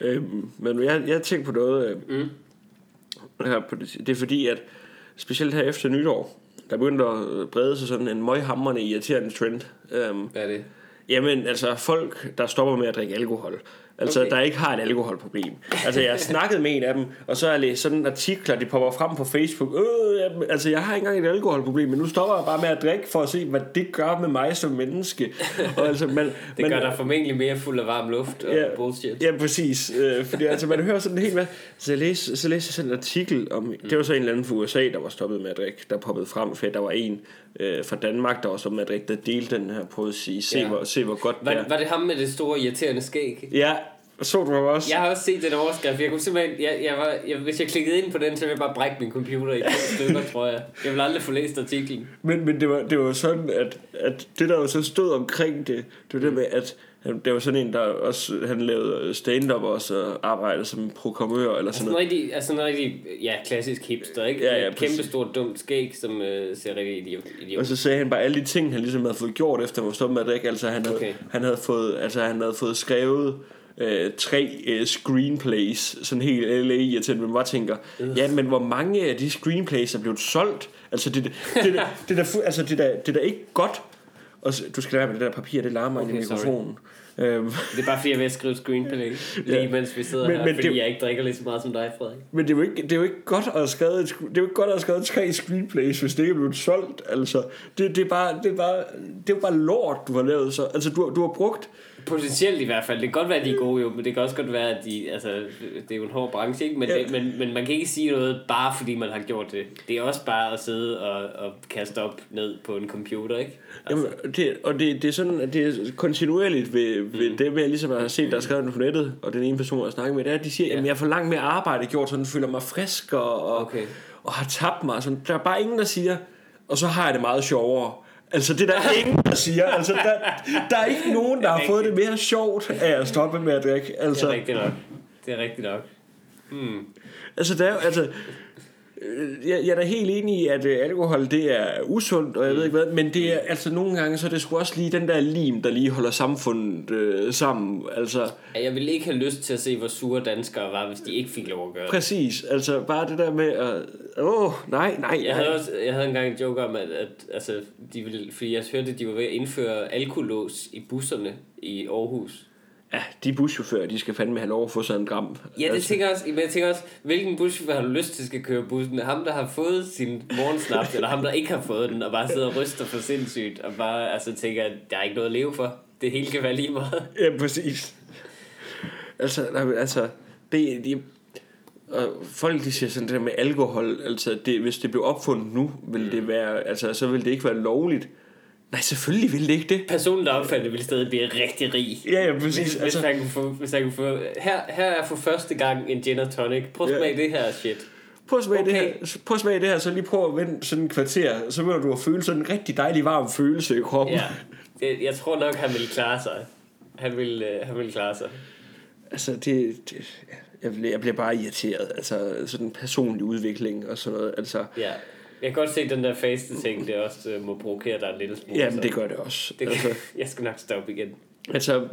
øh, men jeg, jeg tænker på noget... Øh, Mm. her på det, det er fordi, at specielt her efter nytår, der begyndte at brede sig sådan en møghamrende irriterende trend. Um, Hvad er det? Jamen, altså folk, der stopper med at drikke alkohol. Altså, okay. Der ikke har et alkoholproblem. Altså, jeg har snakket med en af dem, og så jeg læst sådan artikler, de popper frem på Facebook. Øh, altså, jeg har ikke engang et alkoholproblem, men nu stopper jeg bare med at drikke, for at se, hvad det gør med mig som menneske. Og altså, man, Det man, gør dig formentlig mere fuld af varm luft og Ja. bullshit. Ja, præcis. Øh, fordi altså, man hører sådan helt hvad... Så jeg læste, så læste jeg sådan en artikel om... Det var så en eller anden fra USA, der var stoppet med at drikke. Der poppede frem, for der var en øh, fra Danmark, der var med at drikke, der delte den her på at sige, se, Ja. hvor, se hvor godt det Var, er. var det ham med det store irriterende skæg? Ja, så du også? Jeg har også set den overskrift. Jeg kunne simpelthen, jeg, jeg var, jeg, hvis jeg klikkede ind på den, så ville jeg bare brække min computer i to stykker, tror jeg. Jeg vil aldrig få læst artiklen. Men, men det, var, det var sådan, at, at det der jo så stod omkring det, det var det med, at det var sådan en, der også, han lavede stand-up også, og arbejdede som programmør eller sådan Sådan noget. rigtig, altså en rigtig, ja, klassisk hipster, ikke? Ja, ja, kæmpe stort dumt skæg, som øh, ser rigtig idiot. Og så sagde han bare alle de ting, han ligesom havde fået gjort, efter han var stoppet med at drikke. Altså han havde, Okay. han havde, fået, altså, han havde fået skrevet øh, tre øh, screenplays, sådan helt LA irriterende, men man bare tænker, ja, men hvor mange af de screenplays er blevet solgt? Altså det, det, det, det, det, der, altså, det, der, det der ikke godt, og så, du skal lade være med det der papir, det larmer okay, i Okay, sorry. Øhm, Det er bare fordi, jeg at skrive screenplay, lige Ja. mens vi sidder Men- her, men fordi det- jeg ikke drikker lige så meget som dig, Frederik. men det er, jo ikke, det er jo ikke godt at have skrevet, et, det er jo ikke godt at have skrevet tre screenplays, hvis det ikke er blevet solgt. Altså, det, det, er bare, det, er bare, det er bare lort, du har lavet. Så, altså, du, du har brugt Potentielt i hvert fald. Det kan godt være, at de er gode jo, men det kan også godt være, at de... Altså, det er jo en hård branche, ikke? Men, Ja. det, men, men man kan ikke sige noget, bare fordi man har gjort det. Det er også bare at sidde og, og kaste op ned på en computer, ikke? Altså, Jamen, det, og det, det er sådan, at det er kontinuerligt ved, ved mm. det med, ligesom jeg har set, der er skrevet på nettet, og den ene person, jeg har snakket med, det er, at de siger, Ja. at jeg får langt mere arbejde gjort, så den føler mig frisk og, og, Okay. og har tabt mig. Sådan, der er bare ingen, der siger, og så har jeg det meget sjovere. Altså, det er der ingen, der siger. Altså, der, der er ikke nogen, der har fået det mere sjovt af at stoppe med at drikke. det Altså, er rigtigt nok. Det er rigtigt nok. Hmm. Altså, der er altså, jeg, jeg er da helt enig i, at øh, alkohol, det er usundt, og jeg ved ikke hvad, men det er, altså, nogle gange, så er det sgu også lige den der lim, der lige holder samfundet øh, sammen. Altså, Jeg ville ikke have lyst til at se, hvor sure danskere var, hvis de ikke fik lov at gøre det. præcis. Altså, bare det der med at, åh, nej, nej, Jeg havde, også, jeg havde engang en joke om, at, at altså, de ville, fordi jeg hørte, at de var ved at indføre alkolås i busserne i Aarhus. Ja, de buschauffører, de skal fandme have lov at få sig en gram. Ja, det altså, tænker jeg også. Men jeg tænker også, hvilken buschauffør har du lyst til skal køre bussen? Ham, der har fået sin morgensnaps, eller ham, der ikke har fået den, og bare sidder og ryster for sindssygt, og bare altså, tænker, at der er ikke noget at leve for. Det hele kan være lige meget. Ja, præcis. Altså, men altså, det, de, og folk de siger sådan det der med alkohol, altså det, hvis det blev opfundet nu, ville det være, altså så ville det ikke være lovligt. Nej, selvfølgelig ville det ikke det. Personen, der opfandt det, ville stadig blive rigtig rig. Ja, ja, præcis. Hvis, hvis, Altså, han kunne få, hvis han kunne få... Her, her er for første gang en gin og tonic. Prøv at Ja. smage det her shit. prøv at smage okay. det her, prøv at smage det her, så lige prøv at vente sådan en kvarter, så vil du at føle sådan en rigtig dejlig varm følelse i kroppen. Ja. Jeg tror nok, han ville klare sig. Han ville, øh, han ville klare sig. Altså, det, det jeg, bliver, jeg bliver bare irriteret. Altså, sådan en personlig udvikling og sådan noget. Altså, Ja. Jeg kan godt se, at den der faste ting, det også øh, må provokere dig en lille smule. jamen, så det gør det også. det, Altså, jeg skal nok stoppe igen. altså,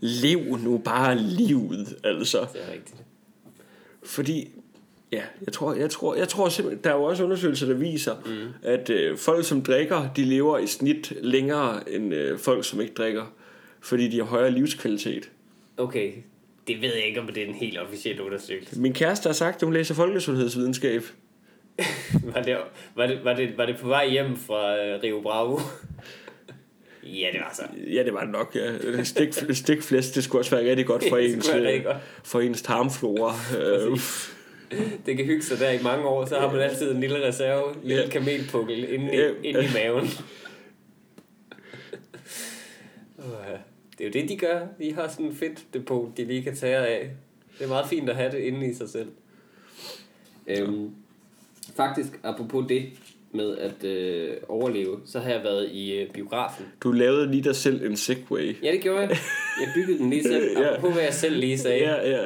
lev nu bare livet, altså. Det er rigtigt. Fordi, ja, jeg tror, jeg tror, jeg tror simpelthen, der er jo også undersøgelser, der viser, mm. at øh, folk, som drikker, de lever i snit længere end øh, folk, som ikke drikker. Fordi de har højere livskvalitet. Okay, det ved jeg ikke, om det er en helt officiel undersøgelse. Min kæreste har sagt, at hun læser folkesundhedsvidenskab. Var det, var det, var det, var det på vej hjem fra øh, Rio Bravo? ja, det var så. Ja, det var det nok, ja. Stik, stikflæsk, det skulle også være rigtig godt for Det ens, øh, godt. for ens tarmflora. Øh, Det kan hygge sig der i mange år, så har man altid en lille reserve, en lille Ja. kamelpukkel inde i, Ja. inde i maven. Det er jo det, de gør. De har sådan en fedt depot, de lige kan tage af. Det er meget fint at have det inde i sig selv. Øhm, faktisk, apropos det med at øh, overleve, så har jeg været i øh, biografen. du lavede lige dig selv en segway. Ja, det gjorde jeg. Jeg byggede den lige selv. Ja. Apropos hvad jeg selv lige sagde. Ja, ja.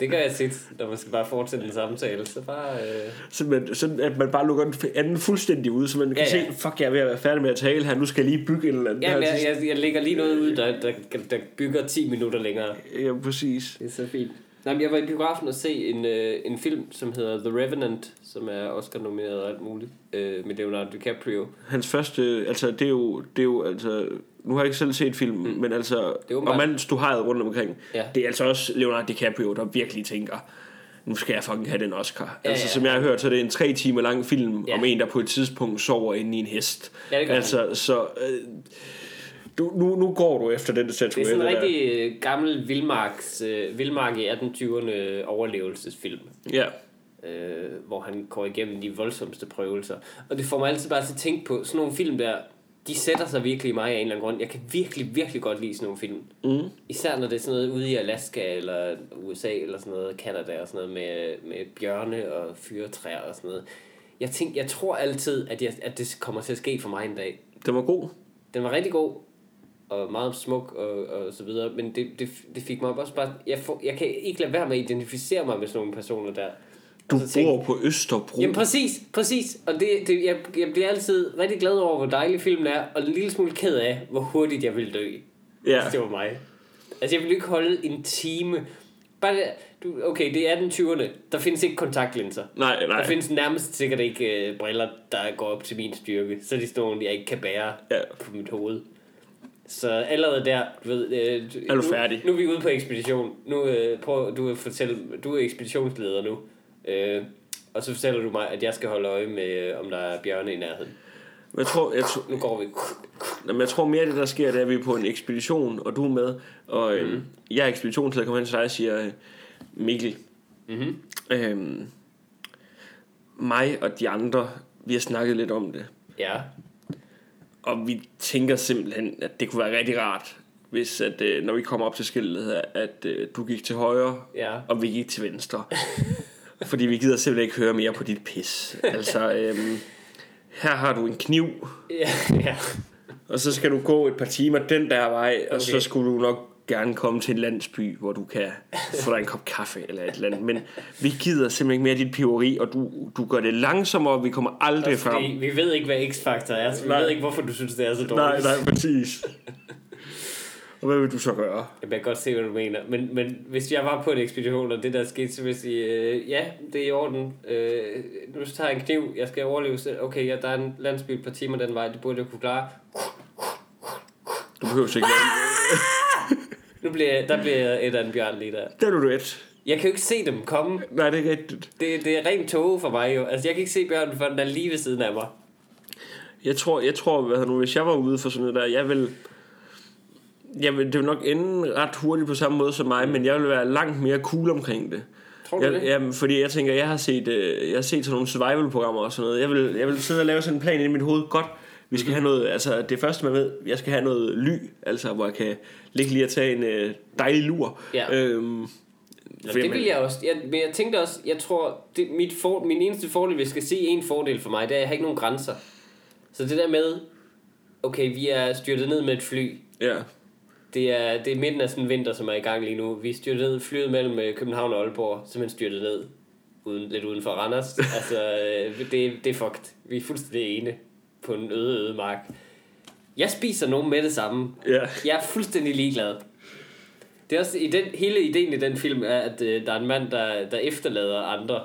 Det gør jeg tit, når man skal bare fortsætte en samtale. Så bare... Øh... Så man, sådan at man bare lukker den anden fuldstændig ud, så man kan Ja, ja, se, fuck, jeg er ved at være færdig med at tale her, nu skal jeg lige bygge en eller anden. Ja, men jeg, jeg, jeg lægger lige noget ud, der, der, der bygger 10 minutter længere. ja, præcis. Det er så fint. Nej, men jeg var i biografen og se en, øh, en film, som hedder The Revenant, som er Oscar-nomineret og alt muligt, øh, med Leonardo DiCaprio. Hans første, altså det er jo, det er jo altså, nu har jeg ikke selv set filmen, mm. men altså, er og mens du har rundt omkring, Ja. det er altså også Leonardo DiCaprio, der virkelig tænker, nu skal jeg fucking have den Oscar. Ja, altså ja. som jeg har hørt, så er det en tre timer lang film Ja. om en, der på et tidspunkt sover inde i en hest. Ja, det altså, så øh, du, nu, nu går du efter den Det er statuette sådan en der. rigtig øh, gammel vildmarks, øh, vildmark i 1820'erne overlevelsesfilm. Ja, øh, hvor han går igennem de voldsomste prøvelser. Og det får mig altid bare til at tænke på, sådan nogle film der, de sætter sig virkelig i mig af en eller anden grund. Jeg kan virkelig, virkelig godt lide sådan nogle film. mm. Især når det er sådan noget ude i Alaska eller USA eller sådan noget, Canada og sådan noget med, med bjørne og fyretræer og sådan noget. Jeg, tænk, jeg tror altid, at, jeg, at det kommer til at ske for mig en dag. den var god. Den var rigtig god og meget smuk og, og så videre, men det, det, det fik mig også bare... Jeg, får, jeg kan ikke lade være med at identificere mig med sådan nogle personer der. Du bor på Østerbro. Jamen præcis, præcis. Og det, det, jeg, jeg bliver altid rigtig glad over, hvor dejlig filmen er, og en lille smule ked af, hvor hurtigt jeg vil dø, ja. hvis det var mig. Altså jeg vil ikke holde en time. Bare du, okay, det er 1820'erne. Der findes ikke kontaktlinser. Nej, nej. Der findes nærmest sikkert ikke øh, briller, der går op til min styrke. Så de nogle, jeg ikke kan bære Ja. på mit hoved. Så allerede der, du ved... Øh, Er du nu, færdig? Nu er vi ude på ekspedition. Nu øh, prøv du at fortælle... Du er ekspeditionsleder nu. Øh, og så fortæller du mig, at jeg skal holde øje med, øh, om der er bjørne i nærheden. Men jeg tror, jeg, tror, Nu går vi. Jamen, jeg tror mere, det der sker, det er, at vi er på en ekspedition, og du er med, og Mhm. mm. jeg er ekspeditionsleder, kommer hen til dig og siger, øh, Mikkel, Mm-hmm. øhm, mig og de andre, vi har snakket lidt om det, Ja. Og vi tænker simpelthen, at det kunne være rigtig rart, hvis at, øh, når vi kommer op til skiltet at øh, du gik til højre, Ja. og vi gik til venstre. Fordi vi gider simpelthen ikke høre mere på dit pis. Altså, øhm, her har du en kniv, Ja. ja. Og så skal du gå et par timer den der vej, og Okay. så skulle du nok gerne komme til en landsby, hvor du kan få dig en kop kaffe eller et eller andet. Men vi gider simpelthen ikke mere dit piveri, og du, du gør det langsommere, og vi kommer aldrig Også frem. vi ved ikke, hvad X-Factor er, så vi Nej. ved ikke, hvorfor du synes, det er så dårligt. Nej, nej, præcis. og hvad vil du så gøre? Jeg kan godt se, hvad du mener. Men, men hvis jeg var på en ekspedition, og det der skete, så vil jeg sige, øh, ja, det er i orden. Øh, nu tager jeg en kniv, jeg skal overleve selv. Okay, ja, der er en landsby et par timer den vej, det burde jeg kunne klare. Du behøver ikke. Nu bliver der bliver et af en bjørn lige der. Der er du et. Jeg kan jo ikke se dem komme. Nej, det er rigtigt. Det, det er rent tåge for mig jo. Altså, jeg kan ikke se bjørnen, for den er lige ved siden af mig. Jeg tror, jeg tror hvad nu, hvis jeg var ude for sådan noget der, jeg vil... Jeg vil, det vil nok ende ret hurtigt på samme måde som mig, men jeg vil være langt mere cool omkring det. Tror du Jeg, det? jamen, fordi jeg tænker, jeg har set, øh, jeg har set sådan nogle survival-programmer og sådan noget. Jeg vil, jeg vil sidde og lave sådan en plan i mit hoved. Godt, vi skal have noget, altså det første man ved, jeg skal have noget ly, altså hvor jeg kan ligge lige og tage en øh, dejlig lur. Ja. Øhm, Nå, det vil jeg også. Jeg, men jeg tænkte også, jeg tror, det, mit for, min eneste fordel, hvis jeg skal se en fordel for mig, det er, at jeg har ikke nogen grænser. Så det der med, okay, vi er styrtet ned med et fly. Ja, Det er, det er midten af sådan en vinter, som er i gang lige nu. Vi er styrtet ned, flyet mellem øh, København og Aalborg, simpelthen styrtet ned. Uden, lidt uden for Randers. altså, øh, det, det er fucked. Vi er fuldstændig ene på en øde, øde mark. Jeg spiser nogen med det samme. ja. Jeg er fuldstændig ligeglad. Det er også, i den, hele ideen i den film er, at øh, der er en mand, der, der efterlader andre.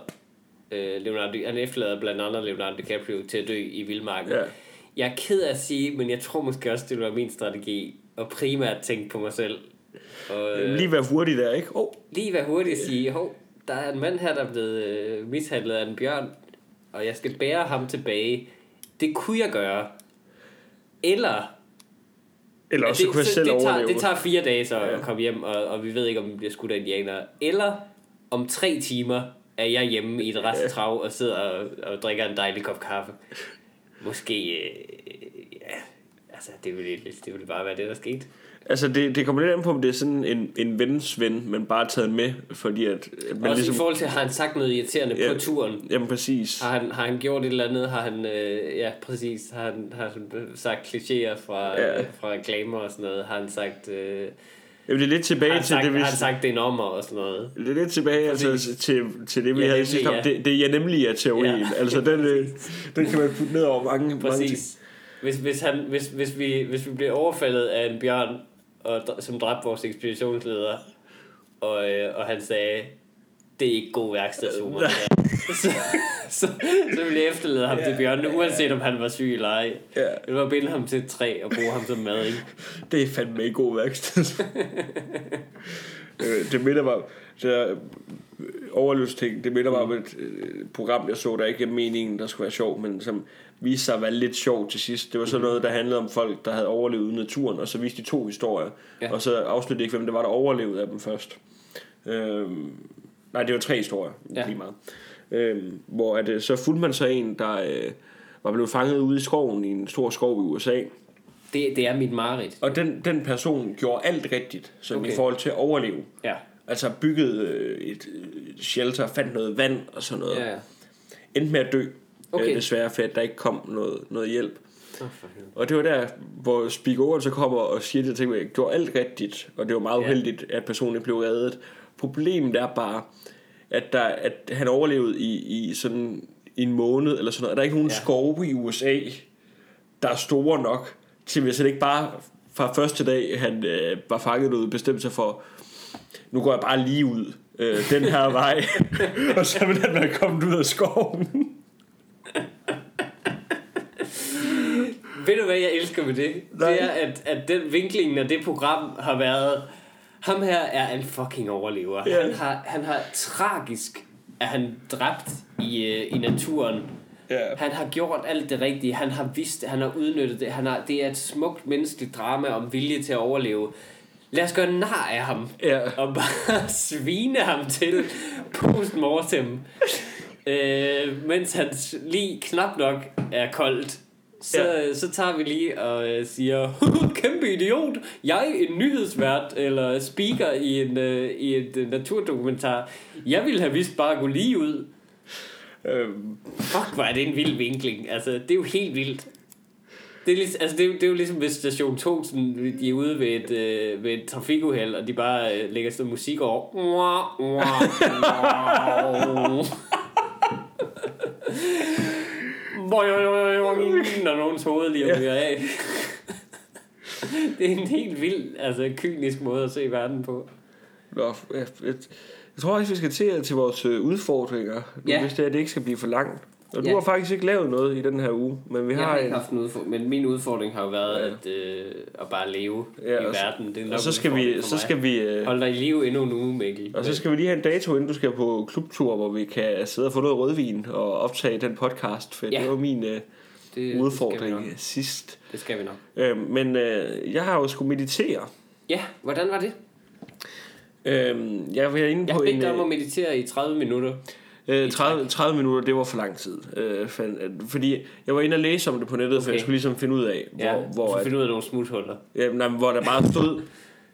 Øh, Leonardo, han efterlader blandt andet Leonardo DiCaprio til at dø i vildmarken. Ja. Jeg er ked af at sige, men jeg tror måske også, det være min strategi. Og primært tænke på mig selv. Og, øh, Lige være hurtig der, ikke? Oh, lige være hurtig at sige, hov, der er en mand her, der er blevet øh, mishandlet af en bjørn, og jeg skal bære ham tilbage. Det kunne jeg gøre. Eller eller også det, kunne jeg selv det, tager, det tager fire dage så Ja. at komme hjem, og, og vi ved ikke, om vi bliver skudt af indianere. Eller om tre timer er jeg hjemme i et restetrav og sidder og, og drikker en dejlig kop kaffe. Måske, øh, ja, altså det ville, det ville bare være det, der skete. Altså, det, det kommer lidt an på, om det er sådan en, en vens ven, men bare taget med, fordi at... at Men man Også ligesom, i forhold til, har han sagt noget irriterende Ja. på turen? Jamen, præcis. Har han, har han gjort et eller andet? Har han, øh, ja, præcis, har han, har han sagt klichéer fra, Ja. ja. øh, fra reklamer og sådan noget? Har han sagt, øh, Jamen, det er lidt tilbage Har han til sagt, det, vi... har han sagt, det er en ommer og sådan noget? Det er lidt tilbage altså, til, til det, vi Ja, havde sidst ja. Det, det er nemlig er teorien. Ja. Altså, den, øh, den kan man putte ned over mange, mange ting. Præcis. Hvis, hvis, han, hvis, hvis, vi, hvis vi bliver overfaldet af en bjørn, og, som dræbte vores ekspeditionsleder, og, øh, og han sagde, det er ikke god værkstedshumor. her." så, så, så ville jeg efterlade ham til bjørnene, uanset om han var syg eller ej. Ja. Det var binde ham til et træ og bruge ham som mad. Ikke? Det er fandme ikke god værksted. Øh, det minder mig øh, overløbsting, det minder mig om et øh, program, jeg så, der ikke er meningen, der skulle være sjov, men som viste sig at være lidt sjov til sidst. Det var sådan noget, der handlede om folk, der havde overlevet ude i naturen, og så viste de to historier, Ja. og så afsluttede de ikke, hvem det var, der overlevede af dem først. Øhm, nej, det var tre historier, Ja. lige meget. Øhm, hvor at, øh, så fulgte man så en, der øh, var blevet fanget ude i skoven, i en stor skov i USA, Det, det er mit mareridt. og den, den person gjorde alt rigtigt, som okay. I forhold til at overleve. Ja. Altså byggede øh, et øh, shelter, fandt noget vand og sådan noget. Ja. Endte med at dø, Okay. okay. øh, desværre, for at der ikke kom noget, noget hjælp. Oh. Og det var der, hvor Speak Over så kommer og siger det til mig, jeg gjorde alt rigtigt, og det var meget Ja. uheldigt, at personen blev reddet. Problemet er bare, at, der, at han overlevede i, i sådan en måned eller sådan noget. Er der ikke nogen ja. skove i USA, der er store nok, til hvis han ikke bare fra første dag, han øh, var fanget ud, bestemte sig for, nu går jeg bare lige ud øh, den her vej, og så vil han være kommet ud af skoven. Ved du hvad jeg elsker ved det? Nej. Det er at, at den vinklingen af det program har været Ham her er en fucking overlever Ja. han, har, han har tragisk Er han dræbt i, øh, i naturen Ja. Han har gjort alt det rigtige Han har vidst det, han har udnyttet det han har, Det er et smukt menneskeligt drama om vilje til at overleve Lad os gøre nar af ham Ja. og bare svine ham til postmortem, øh, mens hans lige knap nok er koldt. Så, ja. så tager vi lige og øh, siger, kæmpe idiot, jeg er en nyhedsvært eller speaker i en øh, i et øh, naturdokumentar. Jeg ville have vist bare at gå lige ud. Øhm, Fuck, hvor er det en vild vinkling. Altså, det er jo helt vildt. Det er, ligesom, altså, det, er, jo- det er jo ligesom hvis station 2 sådan, de er ude ved et, øh, ved et trafikuheld, og de bare øh, lægger sådan musik over. Wah, wah, wah. Når nogens hoved lige ryger af. det er en helt vild, altså kynisk måde at se verden på. Nå, jeg, jeg, jeg tror også, vi skal til, til vores øh, udfordringer, nu, Ja. hvis det, er, det ikke skal blive for langt. Og du Ja. har faktisk ikke lavet noget i den her uge, men vi Jeg har har en... ikke haft en udfordring, men min udfordring har jo været Ja. at, øh, at bare leve Ja, i verden. Det er Og så skal vi, så skal vi, øh, Hold dig i live endnu en uge, Mikkel. og så skal vi lige have en dato, inden du skal på klubtur, hvor vi kan sidde og få noget rødvin og optage den podcast, for Ja. det var min øh, det, udfordring Det sidst. Det skal vi nok. Øh, men øh, jeg har jo skulle meditere. Ja, hvordan var det? Øh, jeg var inde Jeg på har en... dig om Øh, at meditere i 30 minutter. Øh, 30, 30 minutter, det var for lang tid. Øh, øh, fordi jeg var inde og læse om det på nettet, okay. for jeg skulle ligesom finde ud af, hvor, Ja, hvor, at, finde ud af nogle smuthuller. ja, nej, hvor der bare stod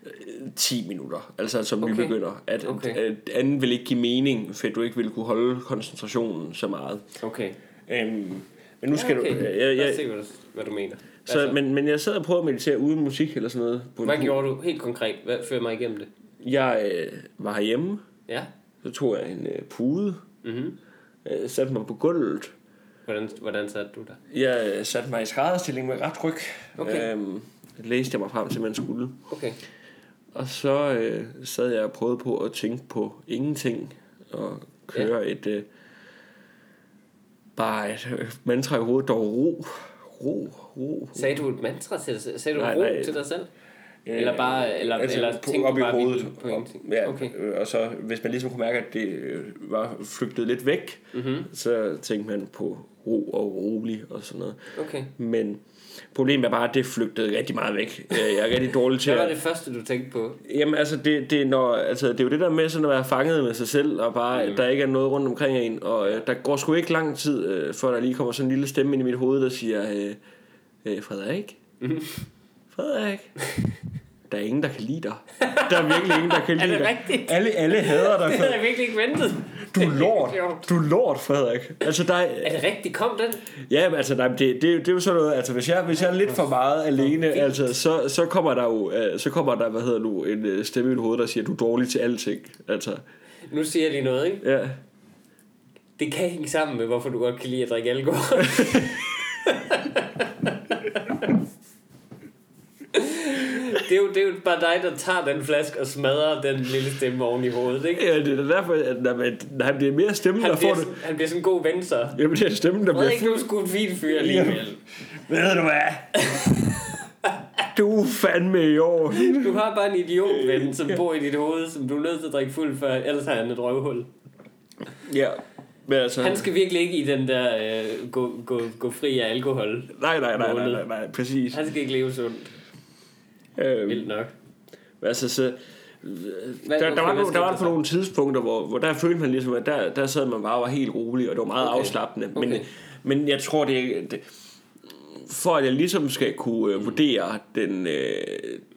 øh, 10 minutter, altså som okay. Nybegynder. At, okay. At anden vil ikke give mening, for du ikke vil kunne holde koncentrationen så meget. Okay. Øhm, men nu skal ja, okay. du... Øh, jeg, os jeg, se, hvad du, hvad du mener. så, altså, men, men jeg sad og prøvede at meditere uden musik eller sådan noget. På hvad gjorde du helt konkret? Hvad, før mig igennem det. Jeg øh, var herhjemme, Ja. så tog jeg en øh, pude, Mm-hmm. øh, satte mig på gulvet, Hvordan, hvordan satte du dig? Jeg satte mig i skrædderstilling med ret ryg. Okay. Øhm, læste jeg mig frem til, man skulle. Okay. Og så øh, sad jeg og prøvede på at tænke på ingenting. Og køre ja. et... Øh, bare et øh, mantra i hovedet, der var ro. Ro, ro. Sagde du et mantra til dig selv? Sagde du Nej, ro nej. til dig selv? Eller bare, eller, altså, eller tænkte op i hovedet. på ingenting? Ja, Okay. øh, og så hvis man ligesom kunne mærke, at det øh, var flygtet lidt væk, Mm-hmm. så tænkte man på ro og rolig og sådan noget. Okay. Men problemet er bare, at det flygtede rigtig meget væk. Øh, Jeg er rigtig dårlig til Hvad var at... det første, du tænkte på? Jamen altså det, det, når, altså, det er jo det der med sådan at være fanget med sig selv, og bare, Mm. mm. der ikke er noget rundt omkring en, og øh, der går sgu ikke lang tid, øh, før der lige kommer sådan en lille stemme ind i mit hoved, der siger, øh, øh, Frederik, Mhm. Frederik, der er ingen, der kan lide dig. Der er virkelig ingen, der kan Er lide det dig. rigtigt? Alle, alle hader dig. Det havde jeg virkelig ikke ventet. Du er lort. Du er lort, Frederik. Altså, der er, Er det rigtigt? Kom den? Ja, men altså, nej, det, det, det, er jo sådan noget, altså hvis jeg, hvis jeg er lidt for meget alene, altså, så, så kommer der jo, uh, så kommer der, hvad hedder nu, en uh, stemme i mit hoved, der siger, du er dårlig til alting. Altså, Nu siger jeg lige noget, ikke? ja. Det kan hænge sammen med, hvorfor du godt kan lide at drikke alkohol. det, er jo, det er jo bare dig, der tager den flaske og smadrer den lille stemme oven i hovedet, ikke? ja, det er derfor, at nej, men, nej, det er mere stemmen, Han der får bliver, det. han bliver sådan en god ven, så. Jamen, det er stemmen, der bliver Frederik, du er sgu en fin fyr alligevel. Ved du hvad? Du er fandme i år. Du har bare en idiotven, som bor i dit hoved, som du er nødt til at drikke fuld før, ellers har han et røvhul. Ja, men altså... Han skal virkelig ikke i den der øh, gå, gå, gå fri af alkohol. Nej, nej, nej, nej, nej, nej, præcis. Han skal ikke leve sundt. Øhm, Vildt nok. altså, så, Hvad, der, der, var, nogle, der var på nogle tidspunkter, hvor, hvor der følte man ligesom, at der, der sad man bare og var helt rolig, og det var meget Okay. afslappende. Men, Okay. men jeg tror, det, det for at jeg ligesom skal kunne øh, vurdere den, øh,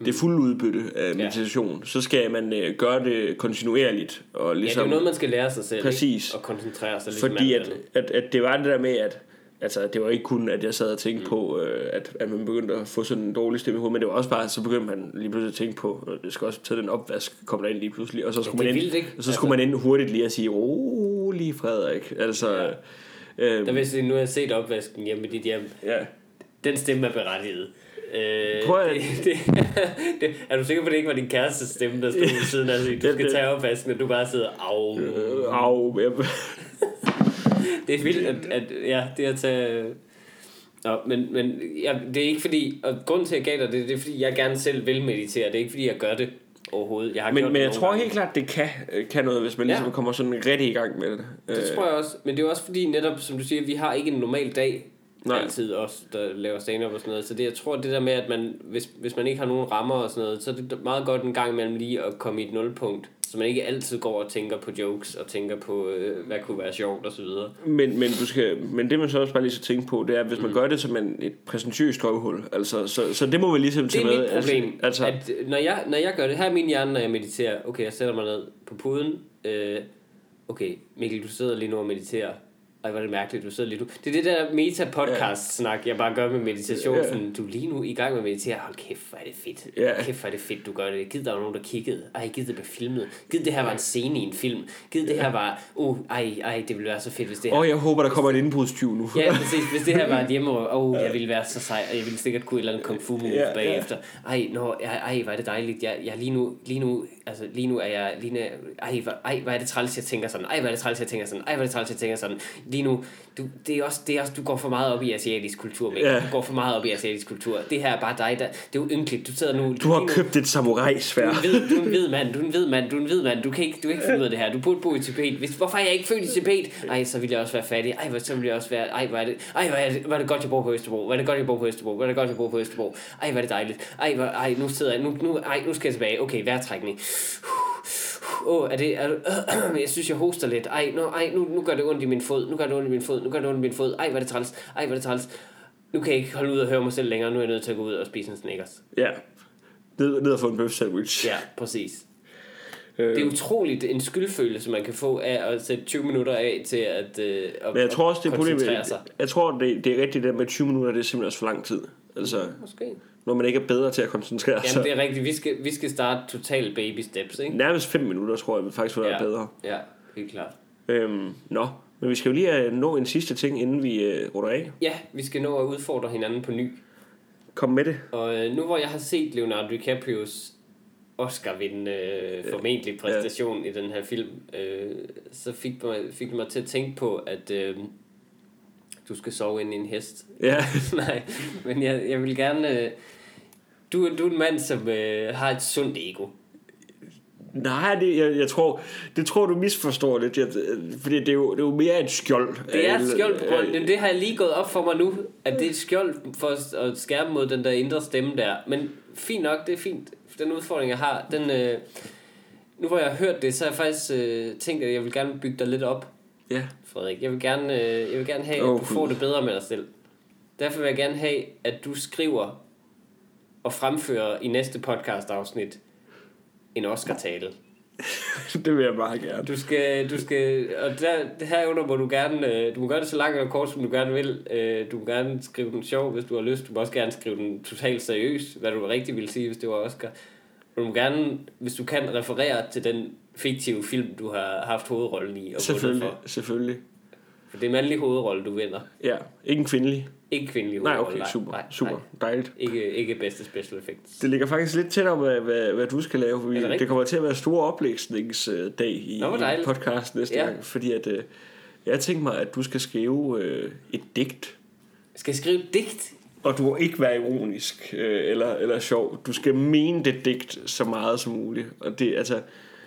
det fulde udbytte af meditation, så skal man øh, gøre det kontinuerligt. Og Ja, det er ligesom, jo noget, man skal lære sig selv. Præcis. Ikke? Og koncentrere sig ligesom fordi at, at, at det var det der med, at altså, det var ikke kun, at jeg sad og tænkte mm. på, øh, at, at man begyndte at få sådan en dårlig stemme i hovedet, men det var også bare, så begyndte man lige pludselig at tænke på, at det skal også tage den opvask, kom der ind lige pludselig, og så skulle, er man, ind, vildt, og så skulle man ind hurtigt lige at sige, rolig Frederik, altså... Ja. Der Øh, jeg sige, nu har jeg set opvasken hjemme i dit hjem. ja. Den stemme er berettiget. Øh, Prøv at- det, det, det, er du sikker på, at det ikke var din kæreste stemme, der stod ved siden af? sig? Du skal tage opvasken, og du bare sidder, au. Øh, au, jeg, Det er vildt, at, at ja, det at tage... Nå, men, men ja, det er ikke fordi, og grunden til, at jeg gav dig det, det er fordi, jeg gerne selv vil meditere. Det er ikke fordi, jeg gør det overhovedet. Jeg har men, gjort men jeg tror gange. helt klart, det kan, øh, kan noget, hvis man Ja. ligesom kommer sådan rigtig i gang med det. Det tror jeg også. Men det er også fordi, netop som du siger, vi har ikke en normal dag. Nej. Altid os, der laver stand-up og sådan noget. Så det, jeg tror, det der med, at man, hvis, hvis man ikke har nogen rammer og sådan noget, så er det meget godt en gang imellem lige at komme i et nulpunkt. Så man ikke altid går og tænker på jokes og tænker på, øh, hvad kunne være sjovt og så videre. Men, men, du skal, men det man så også bare lige skal tænke på, det er, hvis man Mm. gør det som en, et præsentøst røvhul, altså, så, så det må man ligesom Det tage er med. mit problem, Altså, altså, at øh, når jeg, når jeg gør det, her er min hjerne, når jeg mediterer. Okay, jeg sætter mig ned på puden. Øh, okay, Mikkel, du sidder lige nu og mediterer. Ej, hvor er det mærkeligt, du sidder lige nu. Det er det der meta-podcast-snak, jeg bare gør med meditation. Ja. Sådan, du er lige nu i gang med at meditere. Hold kæft, hvor er det fedt. Ja. Kæft, hvor er det fedt, du gør det. Gid, der var nogen, der kiggede. Ej, gid, det blev filmet. Gid, det her var en scene i en film. Gid, det her var... Uh, ej, ej, det ville være så fedt, hvis det her... Åh, jeg håber, der kommer en indbrudstyv nu. Ja, præcis. Hvis det her var et hjemme, og oh, jeg ville være så sej, og jeg ville sikkert kunne et eller andet kung fu move Ja, ja, ja. bagefter. Ej, nå, ej, ej, hvor er det dejligt. Jeg, jeg lige nu, lige nu, altså lige nu er jeg, lige nu, ej, hvor, ej, hvor er det træls, jeg tænker sådan. Ej, hvor er det træls, jeg tænker sådan. Ej, hvor er det træls, jeg tænker sådan. Lige nu, du, det er også, det er også, du går for meget op i asiatisk kultur, Mikkel. Ja. Du går for meget op i asiatisk kultur. Det her er bare dig, der, det er jo ynkeligt. Du sidder nu, Du har lige nu, købt et samurai-svær. du er, en hvid, du er en hvid mand, du er en hvid mand, du er en hvid mand, du kan ikke, du kan ikke finde ud af det her, du burde bo i Tibet. Hvis, hvorfor er jeg ikke født i Tibet? Ej, så ville jeg også være fattig. Ej, hvor, så ville jeg også være, ej, hvor er det, ej, hvor er det, hvor er det godt, jeg bor på Østerbro. Hvor er det godt, jeg bor på Østerbro. Hvor er det godt, jeg bor på Østerbro. Ej, hvor er det dejligt. Ej, hvor, ej, nu sidder jeg, nu, nu, ej, nu skal jeg tilbage. Okay, vejrtrækning. Åh, oh, er det, er, øh, jeg synes, jeg hoster lidt. Ej, nu, ej nu, nu gør det ondt i min fod. Nu gør det ondt i min fod. Nu gør det ondt i min fod. Ej, hvor er det træls. Ej, hvor er det træls. Nu kan jeg ikke holde ud og høre mig selv længere. Nu er jeg nødt til at gå ud og spise en Snickers. Ja. Ned, ned og få en bøf sandwich. Ja, præcis. Øh, Det er utroligt en skyldfølelse, man kan få af at sætte 20 minutter af til at, øh, at men jeg tror også, det er problemet. Jeg tror, det, det er rigtigt det med 20 minutter, det er simpelthen også for lang tid. Altså, Måske. når man ikke er bedre til at koncentrere sig. Jamen, det er rigtigt. Vi skal, vi skal starte total baby steps, ikke? Nærmest 5 minutter, tror jeg, vil faktisk være Ja. bedre. Ja, helt klart. Øhm, nå, men vi skal jo lige øh, nå en sidste ting, inden vi øh, runder af. Ja, vi skal nå at udfordre hinanden på ny. Kom med det. Og øh, nu hvor jeg har set Leonardo DiCaprios Oscar-vindende øh, formentlig præstation ja. i den her film, øh, så fik, mig, fik det mig til at tænke på, at øh, du skal sove ind i en hest. Ja, Nej, men jeg, jeg vil gerne... Øh, du, du er en mand, som øh, har et sundt ego. nej, det, jeg, jeg tror, det tror du misforstår lidt, jeg, fordi det er, jo, det er jo mere et skjold. Det er et Øh, skjold på grund, øh, men det har jeg lige gået op for mig nu, at det er et skjold for at- at skærme mod den der indre stemme der. Men fint nok, det er fint. Den udfordring, jeg har, den... Øh, nu hvor jeg har hørt det, så har jeg faktisk øh, tænkt, at jeg vil gerne bygge dig lidt op, Ja, Frederik. Jeg vil gerne, øh, jeg vil gerne have, at du får det bedre med dig selv. Derfor vil jeg gerne have, at du skriver at fremføre i næste podcast-afsnit en Oscar-tale. det vil jeg meget gerne. Du skal, du skal, og der, det herunder må du gerne, øh, du må gøre det så langt og kort, som du gerne vil. Øh, Du må gerne skrive den sjov, hvis du har lyst. Du må også gerne skrive den totalt seriøs, hvad du rigtig ville sige, hvis det var Oscar. Du må gerne, hvis du kan, referere til den fiktive film, du har haft hovedrollen i. Og Selvfølgelig, For. selvfølgelig. for det er mandlig hovedrolle, du vinder. Ja, ikke en kvindelig. Ikke kvindelig Nej, hovedrolle. okay, super, nej, super, Nej. dejligt. Ikke, ikke bedste special effects. Det ligger faktisk lidt tættere med, hvad, hvad du skal lave. fordi Er det det, kommer til at være stor oplægsningsdag i, Nå, i podcast næste Ja. gang. Fordi at, øh, jeg tænker mig, at du skal skrive øh, et digt. Skal jeg skrive et digt? Og du må ikke være ironisk øh, eller, eller sjov. Du skal mene det digt så meget som muligt. Og det, altså,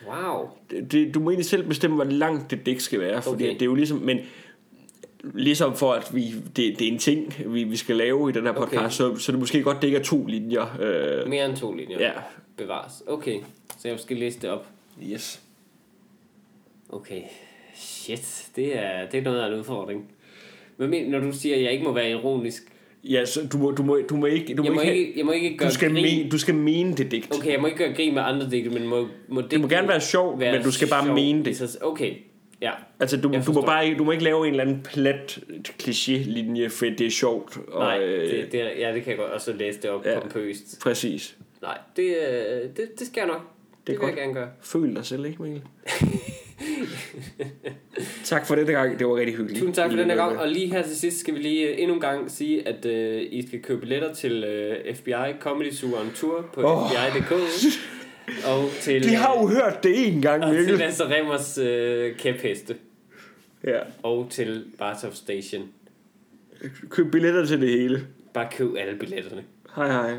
Wow. det, det, du må egentlig selv bestemme, hvor langt det digt skal være. Fordi Okay. det er jo ligesom... Men ligesom for, at vi, det, det er en ting, vi, vi skal lave i den her podcast, okay. så, så det måske godt, det ikke er to linjer. Øh, Mere end to linjer. ja, Bevares. Okay, så jeg skal læse det op. yes. Okay. Shit, det er, det er noget af en udfordring. Men, når du siger, at jeg ikke må være ironisk, Ja, så du må, du må, du må ikke... Du jeg må ikke, ikke, jeg må ikke gøre du skal, grin. mene, du skal mene det digt. Okay, jeg må ikke gøre grin med andre digte, men må, må Det må gerne være sjovt, men du skal bare sjov mene det. Okay, ja. Altså, du, du, må bare du må ikke lave en eller anden plat kliché-linje, for det er sjovt. Og, Nej, øh, det, det, ja, det kan jeg godt også læse det op Ja. ja. pompøst. Præcis. Nej, det, øh, det, det skal jeg nok. Det, det vil godt. jeg gerne gøre. Føl dig selv, ikke Mikkel? tak for denne gang. Det var rigtig hyggeligt. Tusind tak for I den her løbet gang, og lige her til sidst skal vi lige øh, endnu en gang sige, at øh, I skal købe billetter til øh, FBI Comedy Zoo on Tour på oh. FBI.dk og til, De har jo hørt det en gang, og til Mikkel. Lasse Remmers øh, kæpheste Ja. og til Bartov Station. Køb billetter til det hele. Bare køb alle billetterne. Hej hej.